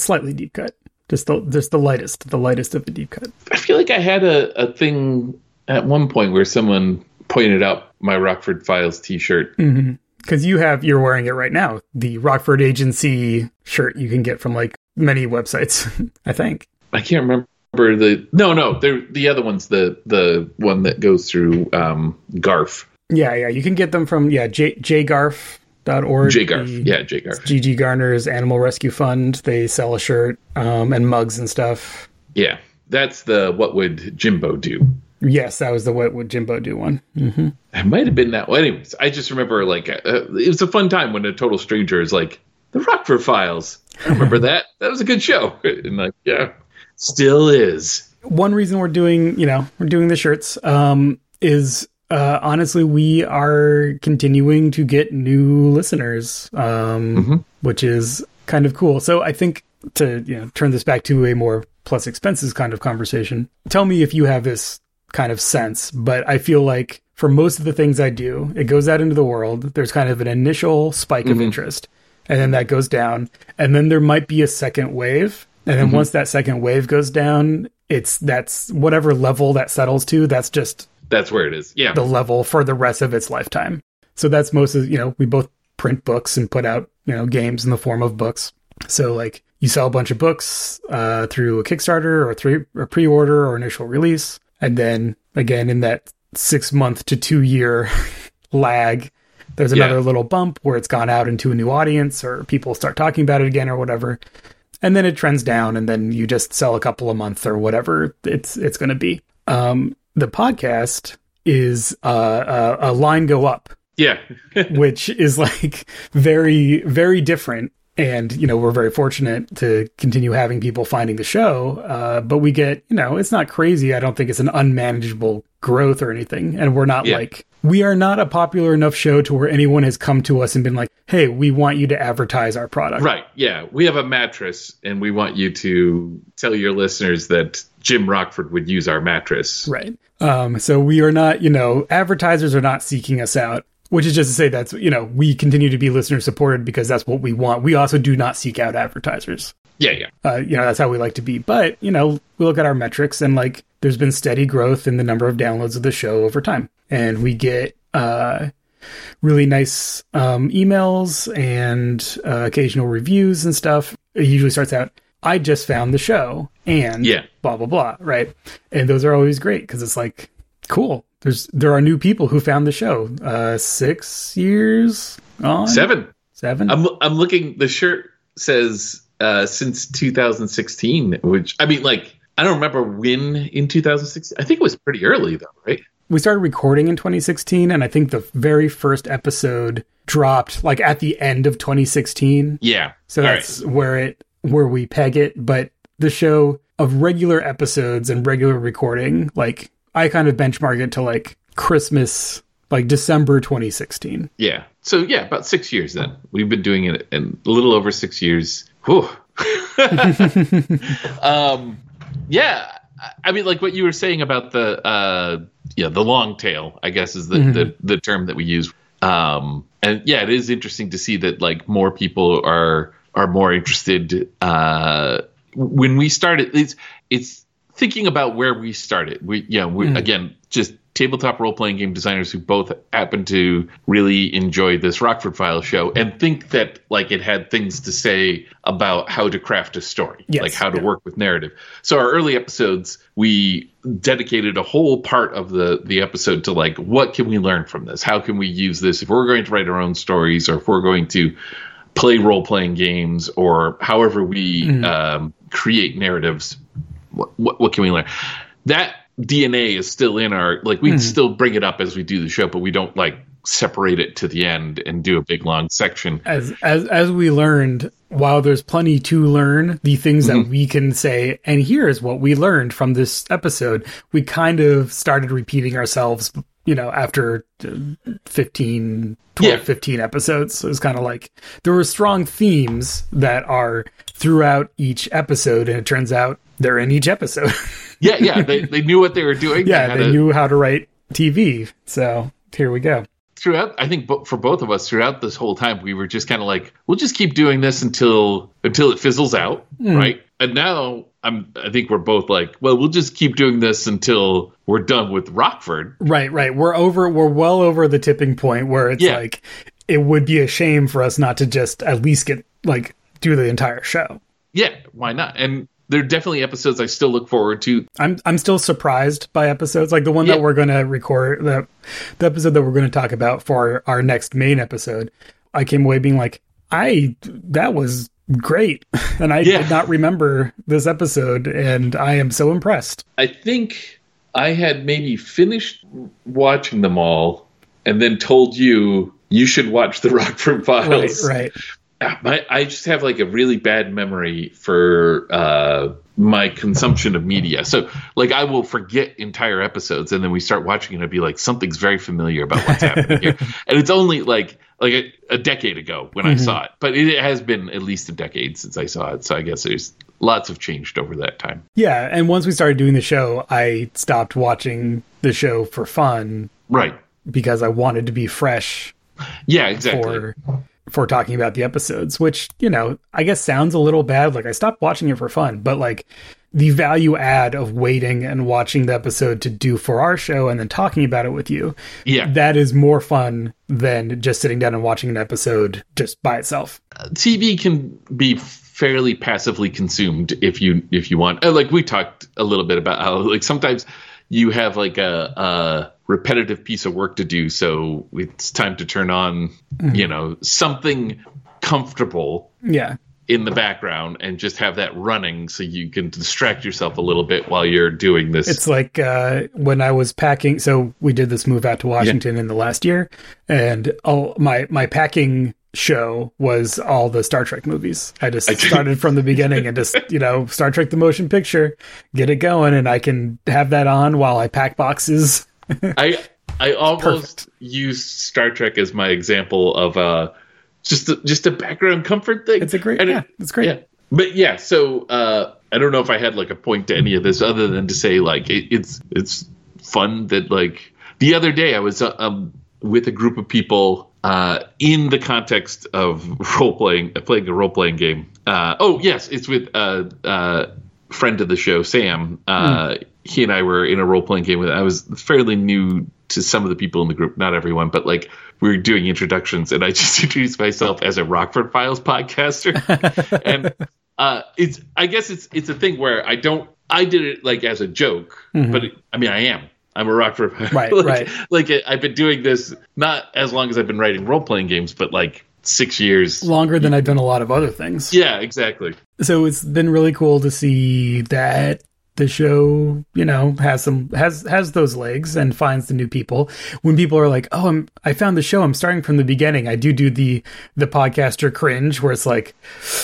Slightly deep cut. Just the just the lightest, the lightest of the deep cut. I feel like I had a, a thing at one point where someone pointed out my Rockford Files T-shirt. Because you have you're wearing it right now. The Rockford Agency shirt you can get from like many websites, [laughs] I think. I can't remember the no no the the other one's the the one that goes through um, Garf Yeah, yeah, you can get them from yeah j J Garf the- yeah J Garf GG Garner's Animal Rescue Fund. They sell a shirt um, and mugs and stuff. yeah that's the what would Jimbo do. Yes, that was the what would Jimbo do one. It might have been that. Well, anyways, I just remember like uh, it was a fun time when a total stranger is like the Rockford Files. I remember [laughs] that. That was a good show. [laughs] And like yeah, still is. One reason we're doing, you know, we're doing the shirts um, is uh, honestly we are continuing to get new listeners, um, which is kind of cool. So I think to you know turn this back to a more plus expenses kind of conversation. Tell me if you have this kind of sense, but I feel like for most of the things I do, it goes out into the world. There's kind of an initial spike of interest, and then that goes down, and then there might be a second wave, and then once that second wave goes down, it's that's whatever level that settles to. That's just That's where it is. Yeah. the level for the rest of its lifetime. So that's most of you know we both print books and put out you know games in the form of books. So like you sell a bunch of books uh, through a Kickstarter or through a pre-order or initial release, and then again in that six month to two year [laughs] lag, there's Yeah. another little bump where it's gone out into a new audience or people start talking about it again or whatever. And then it trends down, and then you just sell a couple a month or whatever it's it's going to be. Um, the podcast is uh, a, a line go up, Yeah. [laughs] which is like very very different and you know we're very fortunate to continue having people finding the show uh, but we get you know it's not crazy i don't think it's an unmanageable growth or anything and we're not Yeah. like we are not a popular enough show to where anyone has come to us and been like hey we want you to advertise our product Right. Yeah. We have a mattress, and we want you to tell your listeners that Jim Rockford would use our mattress. Right. Um, so we are not, you know, advertisers are not seeking us out, which is just to say that's, you know, we continue to be listener supported because that's what we want. We also do not seek out advertisers. Yeah. Yeah. Uh, you know, that's how we like to be. But, you know, we look at our metrics and like there's been steady growth in the number of downloads of the show over time. And we get, uh, really nice um, emails and uh, occasional reviews and stuff. It usually starts out, I just found the show and Yeah. blah, blah, blah. Right. And those are always great because it's like, cool. There's, there are new people who found the show. Uh, six years on? Seven. 7 I'm I'm looking. The shirt says uh, since 2016, which I mean, like I don't remember when in 2016. I think it was pretty early though, right? we started recording in 2016 and i think the very first episode dropped like at the end of 2016 Yeah. so All that's where it where we peg it but the show of regular episodes and regular recording like i kind of benchmark it to like christmas like december 2016 Yeah. So yeah, about six years then. We've been doing it in a little over six years. Whew. [laughs] um, yeah. I- mean, like what you were saying about the uh, yeah, the long tail. I guess is the the, the term that we use. Um, and yeah, it is interesting to see that like more people are are more interested. Uh, when we started, it's it's thinking about where we started. We yeah, we again just tabletop role playing game designers who both happen to really enjoy this Rockford Files show and think that like it had things to say about how to craft a story, Yes, like how to yeah. work with narrative. So our early episodes, we dedicated a whole part of the the episode to like what can we learn from this? How can we use this if we're going to write our own stories or if we're going to play role playing games or however we um, create narratives what, what what can we learn? That dna is still in our like we still bring it up as we do the show but we don't like separate it to the end and do a big long section. As as as we learned while there's plenty to learn the things that we can say and here's what we learned from this episode we kind of started repeating ourselves you know after uh, 15 12 Yeah. 15 episodes. So it's kind of like there were strong themes that are throughout each episode and it turns out they're in each episode. [laughs] Yeah yeah they, they knew what they were doing. Yeah they a- knew how to write tv so here we go. Throughout i think for both of us throughout this whole time we were just kind of like we'll just keep doing this until until it fizzles out hmm. right? And now i'm i think we're both like well we'll just keep doing this until we're done with rockford. Right, right. We're over we're well over the tipping point where it's Yeah. like it would be a shame for us not to just at least get like do the entire show. yeah why not? And there are definitely episodes i still look forward to I'm I'm still surprised by episodes like the one Yeah. that we're going to record the the episode that we're going to talk about for our, our next main episode. I came away being like I that was great [laughs] and I Yeah. did not remember this episode and I am so impressed. I think I had maybe finished watching them all and then told you you should watch the Rockford Right, Files. right. Ah, My, I just have like a really bad memory for uh, my consumption of media. So, like, I will forget entire episodes, and then we start watching, and I'd be like, something's very familiar about what's happening here. [laughs] And it's only like like a, a decade ago when I saw it, but it has been at least a decade since I saw it. So I guess there's lots have changed over that time. Yeah, and once we started doing the show, I stopped watching the show for fun Right. because I wanted to be fresh Yeah. Exactly. for for talking about the episodes, which, you know, I guess sounds a little bad. Like I stopped watching it for fun, but like the value add of waiting and watching the episode to do for our show and then talking about it with you, Yeah. that is more fun than just sitting down and watching an episode just by itself. TV can be fairly passively consumed if you if you want. Uh, Like we talked a little bit about how like sometimes you have like a, a repetitive piece of work to do, so it's time to turn on you know something comfortable Yeah. in the background and just have that running so you can distract yourself a little bit while you're doing this. It's like uh, when I was packing. So we did this move out to Washington in the last year, and all my my packing show was all the Star Trek movies. I just started from the beginning and just, you know, Star Trek the motion picture, get it going and I can have that on while I pack boxes. I I almost use Star Trek as my example of uh just a, just a background comfort thing. It's a great and yeah, it, it's great. Yeah. But yeah, so uh I don't know if I had like a point to any of this other than to say like it, it's it's fun that like the other day I was uh, um, with a group of people uh, in the context of [laughs] role playing, uh, playing a role playing game. Uh, oh yes, it's with a uh, uh, friend of the show, Sam. Mm. He and I were in a role playing game with. I was fairly new to some of the people in the group, not everyone, but like we were doing introductions, and I [laughs] just introduced myself as a Rockford Files podcaster, [laughs] and uh, it's I guess it's it's a thing where I don't I did it like as a joke, mm-hmm. but it, I mean I am I'm a Rockford. [laughs] Right, like, right. Like I've been doing this not as long as I've been writing role playing games, but like six years longer than I've done a lot of other things. Yeah, exactly. So it's been really cool to see that the show, you know, has some has has those legs and finds the new people. When people are like, "Oh, I'm I found the show. I'm starting from the beginning." I do do the the podcaster cringe where it's like,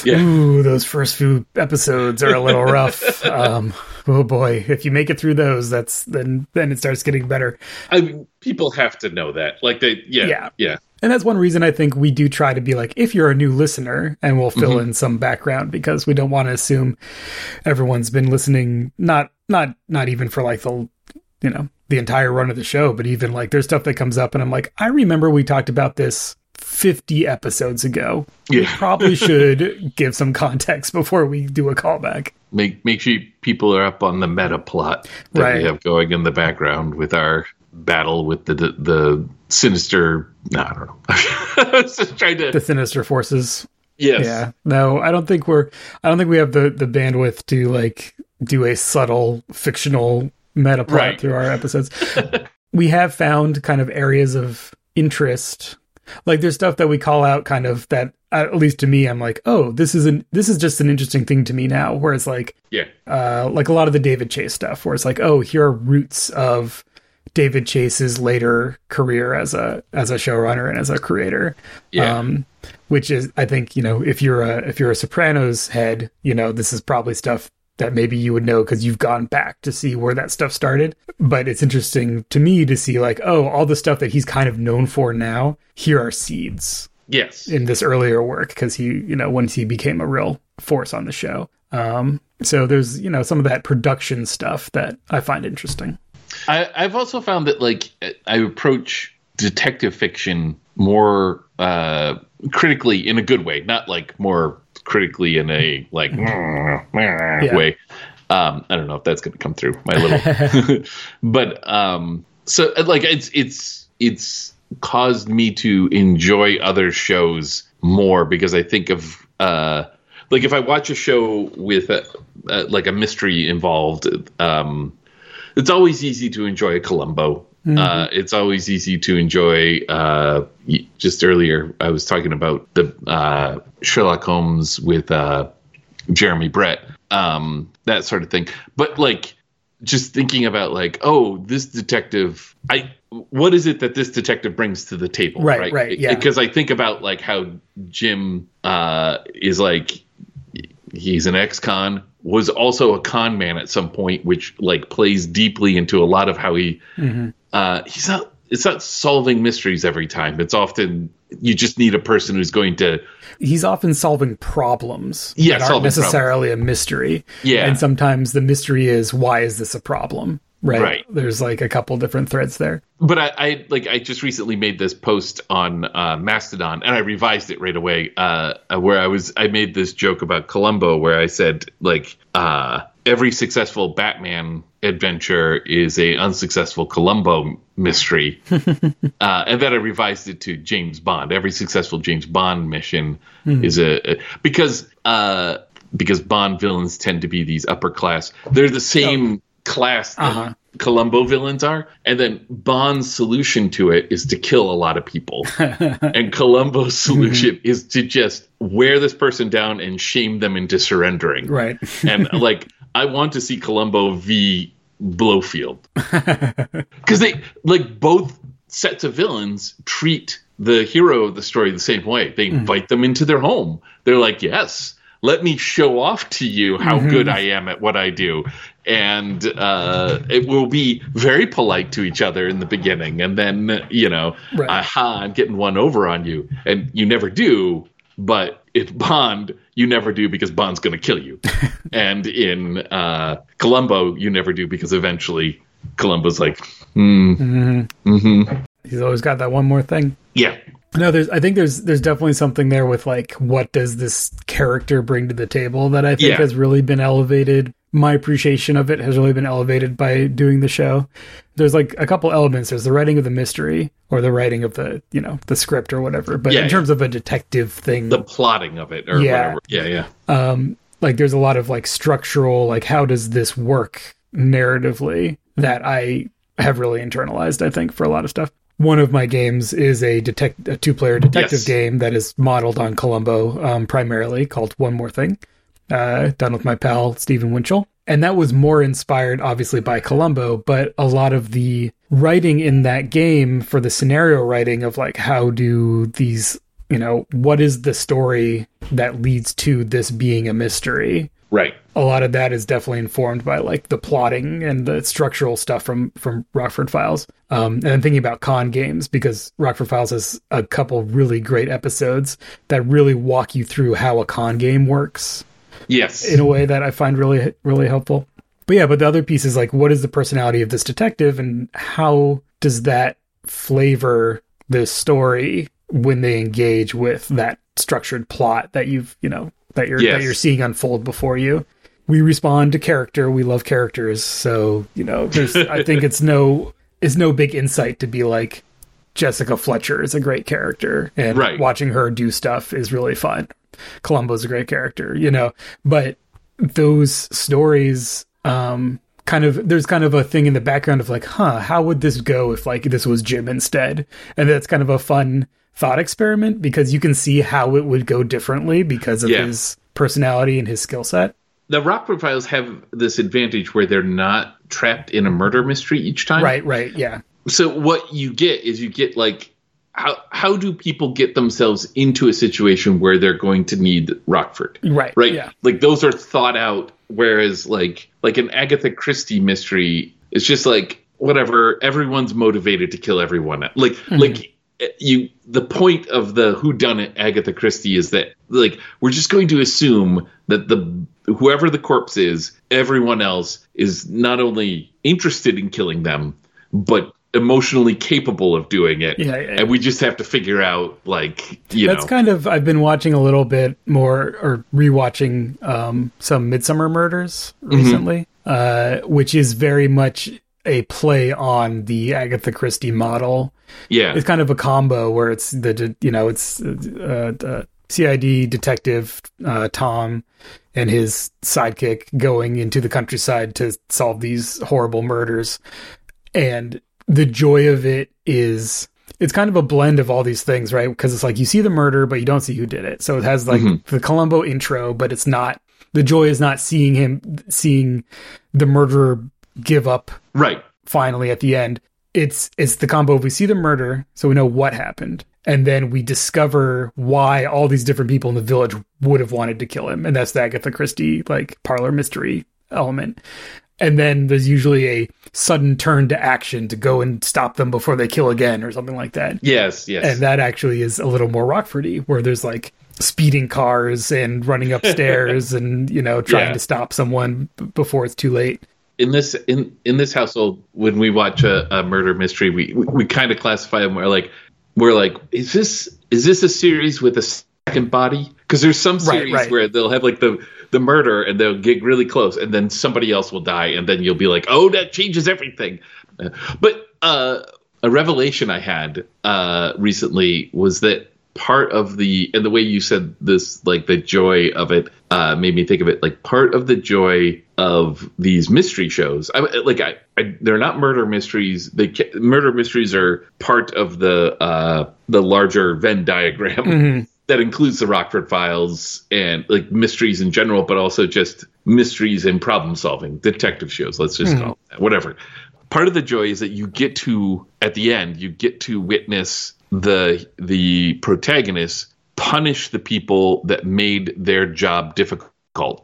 yeah. "Ooh, those first few episodes are a little rough." [laughs] um, [laughs] oh boy, if you make it through those, that's then then it starts getting better. I mean, people have to know that. Like they, yeah, yeah, yeah. And that's one reason I think we do try to be like, if you're a new listener, and we'll fill mm-hmm. in some background because we don't want to assume everyone's been listening. Not not not even for like the you know the entire run of the show, but even like there's stuff that comes up, and I'm like, I remember we talked about this 50 episodes ago. Yeah. We probably [laughs] should give some context before we do a callback. Make make sure people are up on the meta plot that right. we have going in the background with our battle with the the, the sinister. No, I don't know. [laughs] I was just trying to the sinister forces. Yes. Yeah. No, I don't think we're. I don't think we have the the bandwidth to like do a subtle fictional meta plot right. through our episodes. we have found kind of areas of interest like there's stuff that we call out kind of that at least to me I'm like, "Oh, this is an this is just an interesting thing to me now." Whereas like yeah. Uh like a lot of the David Chase stuff where it's like, "Oh, here are roots of David Chase's later career as a as a showrunner and as a creator." Yeah. Um which is I think, you know, if you're a if you're a Sopranos head, you know, this is probably stuff that maybe you would know because you've gone back to see where that stuff started. But it's interesting to me to see, like, oh, all the stuff that he's kind of known for now, here are seeds. Yes. In this earlier work, because he, you know, once he became a real force on the show. Um, so there's, you know, some of that production stuff that I find interesting. I, I've also found that, like, I approach detective fiction more uh, critically in a good way, not like more critically in a like [laughs] yeah. way. Um, I don't know if that's going to come through my little, [laughs] [laughs] but um, so like it's it's it's caused me to enjoy other shows more because I think of uh, like if I watch a show with a, like a mystery involved, um, it's always easy to enjoy a Columbo Mm-hmm. Uh, it's always easy to enjoy. Uh, just earlier, I was talking about the uh, Sherlock Holmes with uh, Jeremy Brett, um, that sort of thing. But like, just thinking about like, oh, this detective, I what is it that this detective brings to the table? Right, right, right yeah. Because I think about like how Jim uh, is like he's an ex-con was also a con man at some point which like plays deeply into a lot of how he mm-hmm uh, he's not it's not solving mysteries every time. It's often you just need a person who's going to. He's often solving problems yeah, that aren't necessarily problems. a mystery. Yeah, and sometimes the mystery is why is this a problem? Right. right. There's like a couple different threads there. But I, I like I just recently made this post on uh, Mastodon and I revised it right away. Uh, where I was I made this joke about Columbo where I said like uh, every successful Batman adventure is a unsuccessful Columbo mystery, [laughs] uh, and then I revised it to James Bond. Every successful James Bond mission mm-hmm. is a, a because uh, because Bond villains tend to be these upper class. They're the same oh. Class that uh-huh. Columbo villains are, and then Bond's solution to it is to kill a lot of people, [laughs] and Columbo's solution mm-hmm. is to just wear this person down and shame them into surrendering. Right, and [laughs] like I want to see Columbo v Blofeld because [laughs] they like both sets of villains treat the hero of the story the same way. They invite them into their home. They're like, "Yes, let me show off to you how good I am at what I do." And uh, it will be very polite to each other in the beginning, and then you know, Right. aha, I'm getting one over on you, and you never do. But in Bond, you never do because Bond's going to kill you, [laughs] and in uh, Columbo, you never do because eventually Columbo's like, hmm, hmm He's always got that one more thing. yeah, No, there's. I think there's there's definitely something there with like what does this character bring to the table that I think Yeah. has really been elevated. My appreciation of it has really been elevated by doing the show. There's like a couple elements. There's the writing of the mystery or the writing of the you know the script or whatever. But Yeah, in yeah. term of a detective thing, the plotting of it or Yeah. whatever. Yeah, yeah. um like there's a lot of like structural like how does this work narratively that i have really internalized i think for a lot of stuff one of my games is a detect a two player detective Yes. game that is modeled on columbo um, primarily called one more thing uh, done with my pal stephen winchell and that was more inspired obviously by columbo but a lot of the writing in that game for the scenario writing of like how do these you know what is the story that leads to this being a mystery Right. a lot of that is definitely informed by like the plotting and the structural stuff from from Rockford Files. Um, and I'm thinking about con games because Rockford Files has a couple really great episodes that really walk you through how a con game works Yes. in a way that I find really really helpful. But yeah, but the other piece is like, what is the personality of this detective, and how does that flavor the story when they engage with that structured plot that you've you know that you're Yes. that you're seeing unfold before you. We respond to character. We love characters, so you know. There's, [laughs] I think it's no it's no big insight to be like Jessica Fletcher is a great character, and Right. watching her do stuff is really fun. Columbo's a great character, you know, but those stories, um, kind of, there's kind of a thing in the background of like, huh, how would this go if like this was Jim instead? And that's kind of a fun thought experiment because you can see how it would go differently because of Yeah. his personality and his skill set. the Rockford Files have this advantage where they're not trapped in a murder mystery each time. Right, right, yeah. So what you get is you get like how how do people get themselves into a situation where they're going to need Rockford? Right, Right. yeah. Like those are thought out whereas like like an Agatha Christie mystery it's just like whatever everyone's motivated to kill everyone. Like Mm-hmm. like you the point of the who done it Agatha Christie is that like we're just going to assume that the whoever the corpse is everyone else is not only interested in killing them but emotionally capable of doing it. Yeah, yeah, and we just have to figure out like you know That's know. kind of I've been watching a little bit more or rewatching um, some Midsomer Murders Mm-hmm. recently, uh, which is very much a play on the Agatha Christie model. yeah. It's kind of a combo where it's the you know it's uh, uh, CID detective uh, Tom and his sidekick going into the countryside to solve these horrible murders, and the joy of it is it's kind of a blend of all these things, right? Because it's like you see the murder, but you don't see who did it. So it has like mm-hmm. the Columbo intro, but it's not the joy is not seeing him seeing the murderer give up right finally at the end. It's it's the combo of we see the murder, so we know what happened, and then we discover why all these different people in the village would have wanted to kill him, and that's the Agatha Christie like parlor mystery element. And then there's usually a sudden turn to action to go and stop them before they kill again, or something like that. yes yes And that actually is a little more Rockfordy, where there's like speeding cars and running upstairs [laughs] and you know trying Yeah. to stop someone b- before it's too late. in this in in this household when we watch a, a murder mystery we we, we kind of classify them we're like we're like is this is this a series with a second body? Because there's some series right. where they'll have like the the murder and they'll get really close and then somebody else will die and then you'll be like oh that changes everything. Uh, but uh a revelation i had uh recently was that part of the and the way you said this like the joy of it uh made me think of it like part of the joy of these mystery shows I like I, I they're not murder mysteries. They murder mysteries are part of the uh the larger Venn diagram that includes the Rockford Files and like mysteries in general but also just mysteries and problem solving detective shows let's just call it that, whatever part of the joy is that you get to at the end you get to witness the the protagonists punish the people that made their job difficult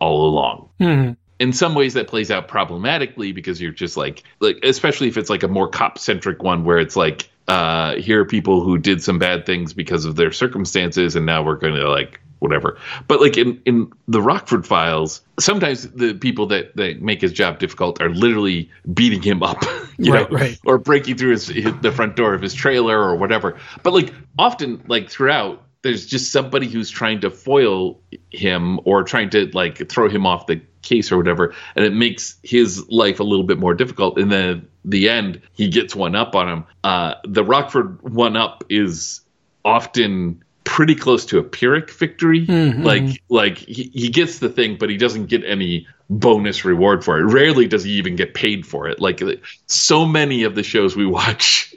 all along. Mhm. In some ways, that plays out problematically because you're just like, like especially if it's like a more cop centric one where it's like, uh, here are people who did some bad things because of their circumstances, and now we're going to like whatever. But like in in the Rockford Files, sometimes the people that that make his job difficult are literally beating him up, [laughs] you Right, know, right. or breaking through his, his the front door of his trailer or whatever. But like often, like throughout, there's just somebody who's trying to foil him or trying to like throw him off the case or whatever, and it makes his life a little bit more difficult. And then the end, he gets one up on him. Uh, the Rockford one up is often pretty close to a Pyrrhic victory. Like like he, he gets the thing, but he doesn't get any bonus reward for it. Rarely does he even get paid for it. Like so many of the shows we [laughs] watch,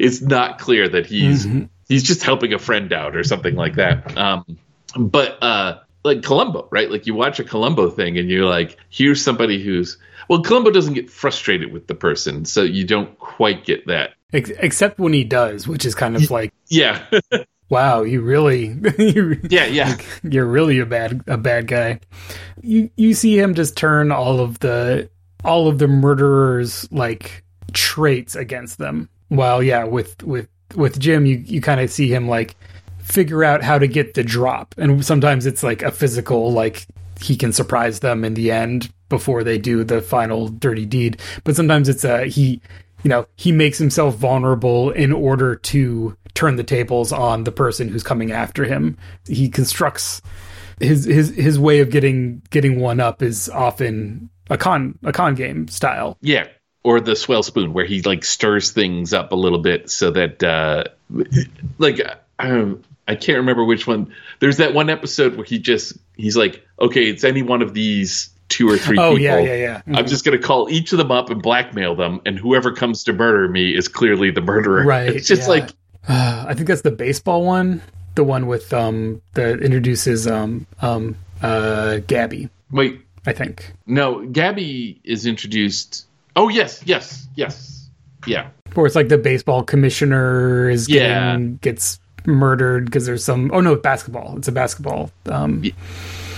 it's not clear that he's he's just helping a friend out or something like that. Um, but uh, like Columbo, right? Like you watch a Columbo thing and you're like, here's somebody who's well, Columbo doesn't get frustrated with the person, so you don't quite get that. Except when he does, which is kind of like, Yeah, [laughs] wow, you really, [laughs] you, yeah, yeah. you're really a bad a bad guy. You you see him just turn all of the all of the murderers like traits against them. Well, yeah, with with with Jim, you you kind of see him like figure out how to get the drop, and sometimes it's like a physical like he can surprise them in the end before they do the final dirty deed. But sometimes it's a he you know he makes himself vulnerable in order to turn the tables on the person who's coming after him. He constructs his his his way of getting getting one up is often a con a con game style. Yeah. Or the swell spoon, where he like stirs things up a little bit so that, uh, like, um, I can't remember which one. There's that one episode where he just he's like, okay, it's any one of these two or three [laughs] Oh people. yeah, yeah, yeah. I'm just gonna call each of them up and blackmail them, and whoever comes to murder me is clearly the murderer. Right, It's just yeah. like, [sighs] I think that's the baseball one, the one with um that introduces um um uh Gabby. wait, I think no, Gabby is introduced. Oh yes, yes, yes, yeah, where it's like the baseball commissioner is getting Yeah. gets murdered because there's some oh no basketball it's a basketball um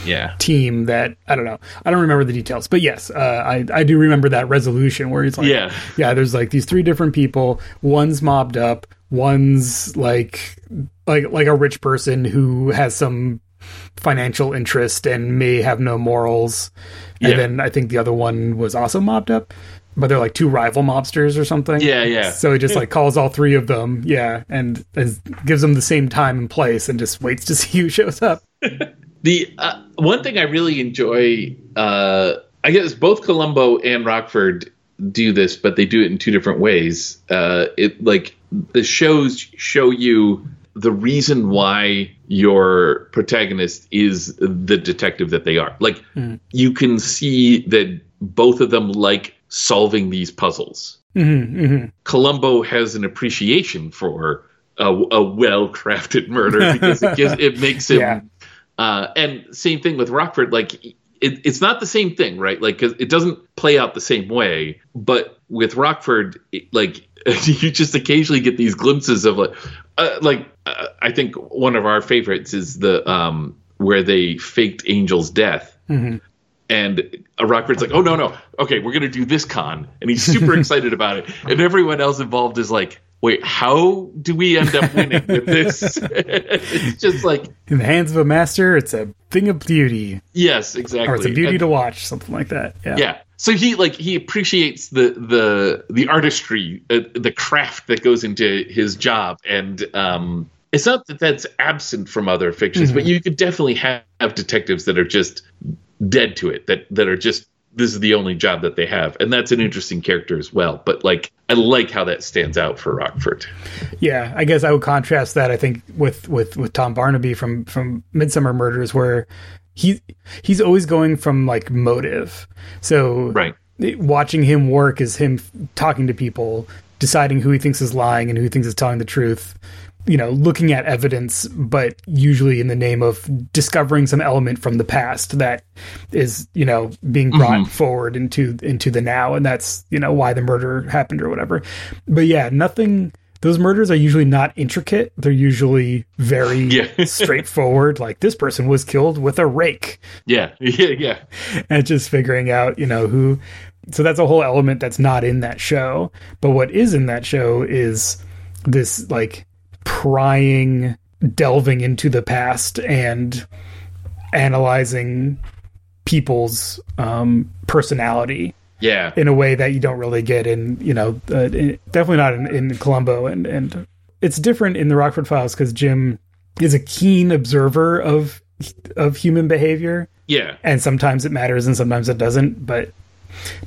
yeah. team that I don't know. I don't remember the details, but yes, uh, I I do remember that resolution where it's like, Yeah. yeah, there's like these three different people. One's mobbed up. One's like like like a rich person who has some financial interest and may have no morals. And Yeah. then I think the other one was also mobbed up. But they're like two rival mobsters or something. Yeah, yeah. So he just like calls all three of them, yeah, and, and gives them the same time and place, and just waits to [laughs] see who shows up. [laughs] The uh, one thing I really enjoy, uh, I guess both Columbo and Rockford do this, but they do it in two different ways. Uh, it like the shows show you the reason why your protagonist is the detective that they are. Like you can see that both of them like solving these puzzles. Columbo has an appreciation for a, a well-crafted murder [laughs] because it gives it makes him. Yeah. Uh, and same thing with Rockford. Like it, it's not the same thing, right? Like 'cause it doesn't play out the same way. But with Rockford, it, like [laughs] you just occasionally get these glimpses of like, uh, like I think one of our favorites is the um where they faked Angel's death. And a Rockford's like, oh no no, okay, we're gonna do this con, and he's super [laughs] excited about it, and everyone else involved is like, wait, how do we end up winning with this? [laughs] it's just like, In the hands of a master, it's a thing of beauty, yes, exactly, or it's a beauty And- to watch, something like that. Yeah. yeah. So he like he appreciates the the the artistry, uh, the craft that goes into his job, and um, it's not that that's absent from other fictions, but mhm. you could definitely have, have detectives that are just dead to it, that that are just this is the only job that they have, and that's an interesting character as well. But like, I like how that stands out for Rockford. Yeah, I guess I would contrast that. I think with with with Tom Barnaby from from Midsomer Murders, where he he's always going from like motive. So Right. watching him work is him talking to people, deciding who he thinks is lying and who he thinks is telling the truth. You know, looking at evidence, but usually in the name of discovering some element from the past that is, you know, being brought mm-hmm. forward into into the now, and that's you know why the murder happened or whatever. But yeah, nothing those murders are usually not intricate. They're usually very [laughs] Yeah. straightforward. Like this person was killed with a rake, Yeah, [laughs] yeah, yeah. and just figuring out, you know, who. So that's a whole element that's not in that show. But what is in that show is this like prying, delving into the past and analyzing people's um, personality Yeah. in a way that you don't really get in, you know, uh, in, definitely not in, in Columbo. And, and it's different in the Rockford Files because Jim is a keen observer of of human behavior, Yeah. and sometimes it matters and sometimes it doesn't. But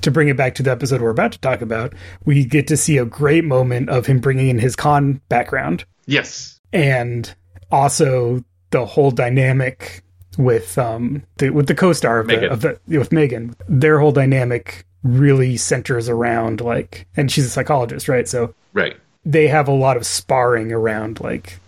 to bring it back to the episode we're about to talk about, we get to see a great moment of him bringing in his con background Yes. and also the whole dynamic with um the, with the co-star of the, of the with Megan. Their whole dynamic really centers around like, and she's a psychologist, right? So Right. they have a lot of sparring around like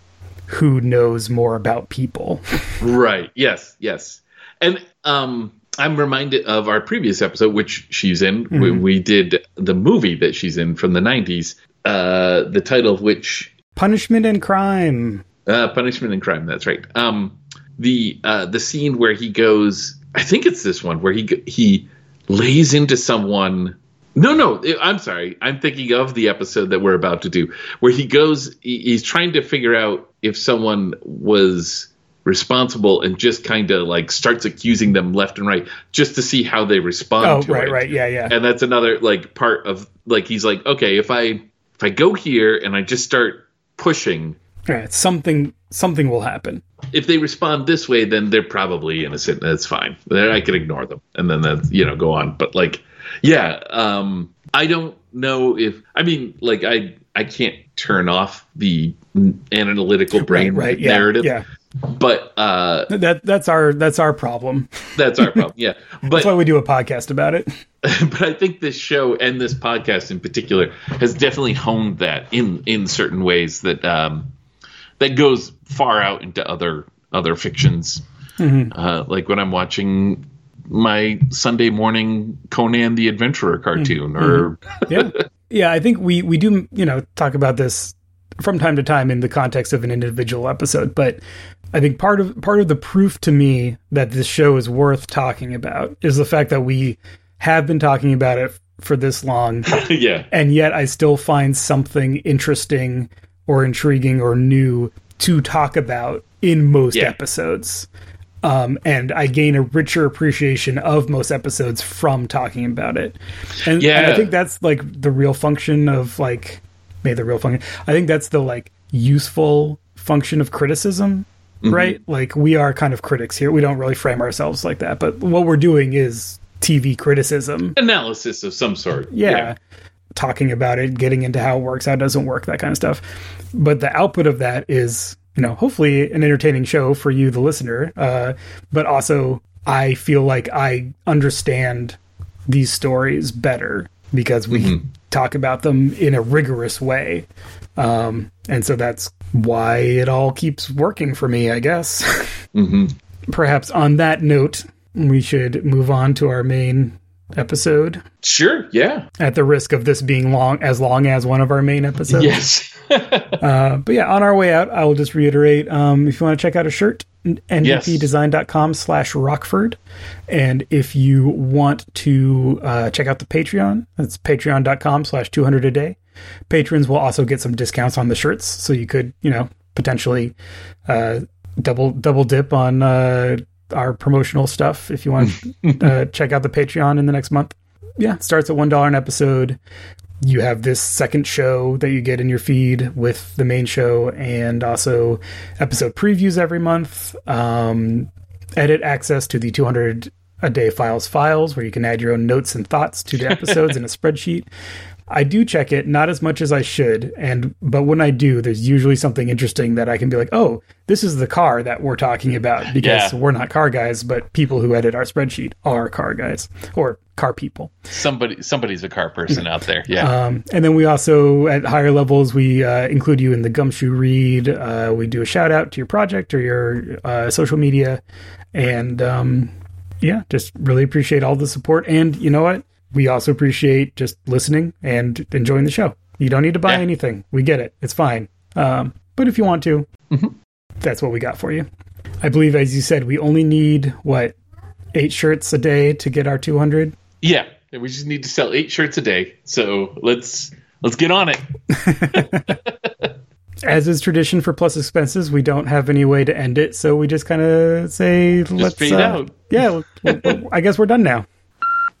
who knows more about people. [laughs] Right. Yes. Yes. And um, I'm reminded of our previous episode, which she's in. We, we did the movie that she's in from the '90s. Uh, the title of which Punishment and crime. uh, Punishment and Crime. That's right. Um, the uh, the scene where he goes. I think it's this one where he he lays into someone. No, no. I'm sorry. I'm thinking of the episode that we're about to do, where he goes. he- He's trying to figure out if someone was responsible, and just kind of like starts accusing them left and right, just to see how they respond. Oh, to right, it right, yeah, yeah. and that's another like part of like he's like okay if i if i go here and i just start pushing Right, something something will happen. if they respond this way then they're probably innocent that's fine then i can ignore them and then that's you know go on but like yeah um i don't know if i mean like i i can't turn off the analytical brain right, right, yeah, narrative yeah. But uh That that's our that's our problem. that's our problem yeah [laughs] but That's why we do a podcast about it. [laughs] but I think this show and this podcast in particular has definitely honed that in in certain ways that um, that goes far out into other other fictions. Uh, like when I'm watching my Sunday morning Conan the Adventurer cartoon, or yeah [laughs] yeah i think we we do you know talk about this from time to time in the context of an individual episode but i think part of part of the proof to me that this show is worth talking about is the fact that we have been talking about it for this long [laughs] yeah, and yet i still find something interesting or intriguing or new to talk about in most Yeah. episodes um, and I gain a richer appreciation of most episodes from talking about it. And, and I think that's like the real function of like, maybe the real function. I think that's the like useful function of criticism, right? Like we are kind of critics here. We don't really frame ourselves like that, but what we're doing is TV criticism. analysis of some sort. Yeah. Talking about it, getting into how it works, how it doesn't work, that kind of stuff. But the output of that is, you know, hopefully an entertaining show for you, the listener. Uh, but also, I feel like I understand these stories better because we talk about them in a rigorous way. Um, and so that's why it all keeps working for me, I guess. [laughs] hmm Perhaps on that note, we should move on to our main episode Sure. Yeah. at the risk of this being long as long as one of our main episodes. Yes. [laughs] Uh, but yeah, on our way out, I will just reiterate um, if you want to check out a shirt, ndpdesign.com slash rockford. And if you want to uh, check out the Patreon, that's patreon.com slash 200 a day. Patrons will also get some discounts on the shirts. So you could, you know, potentially uh, double double dip on uh, our promotional stuff if you want to [laughs] uh, check out the Patreon in the next month. Yeah, starts at $1 an episode you have this second show that you get in your feed with the main show and also episode previews every month. Um, edit access to the 200 a day files files where you can add your own notes and thoughts to the [laughs] episodes in a spreadsheet i do check it not as much as i should and but when i do there's usually something interesting that i can be like oh this is the car that we're talking about because Yeah. we're not car guys but people who edit our spreadsheet are car guys or car people Somebody, somebody's a car person out there. Yeah. um, and then we also, at higher levels, we uh, include you in the Gumshoe read. Uh, we do a shout out to your project or your uh, social media. And um, yeah, just really appreciate all the support. And you know what? We also appreciate just listening and enjoying the show. You don't need to buy Yeah. anything. We get it. It's fine. Um, but if you want to, Mhm. that's what we got for you. I believe, as you said, we only need what eight shirts a day to get our 200. Yeah, we just need to sell eight shirts a day. So let's let's get on it. [laughs] As is tradition for plus expenses, we don't have any way to end it, so we just kind of say, "Let's fade uh, out. Yeah, I guess we're done now.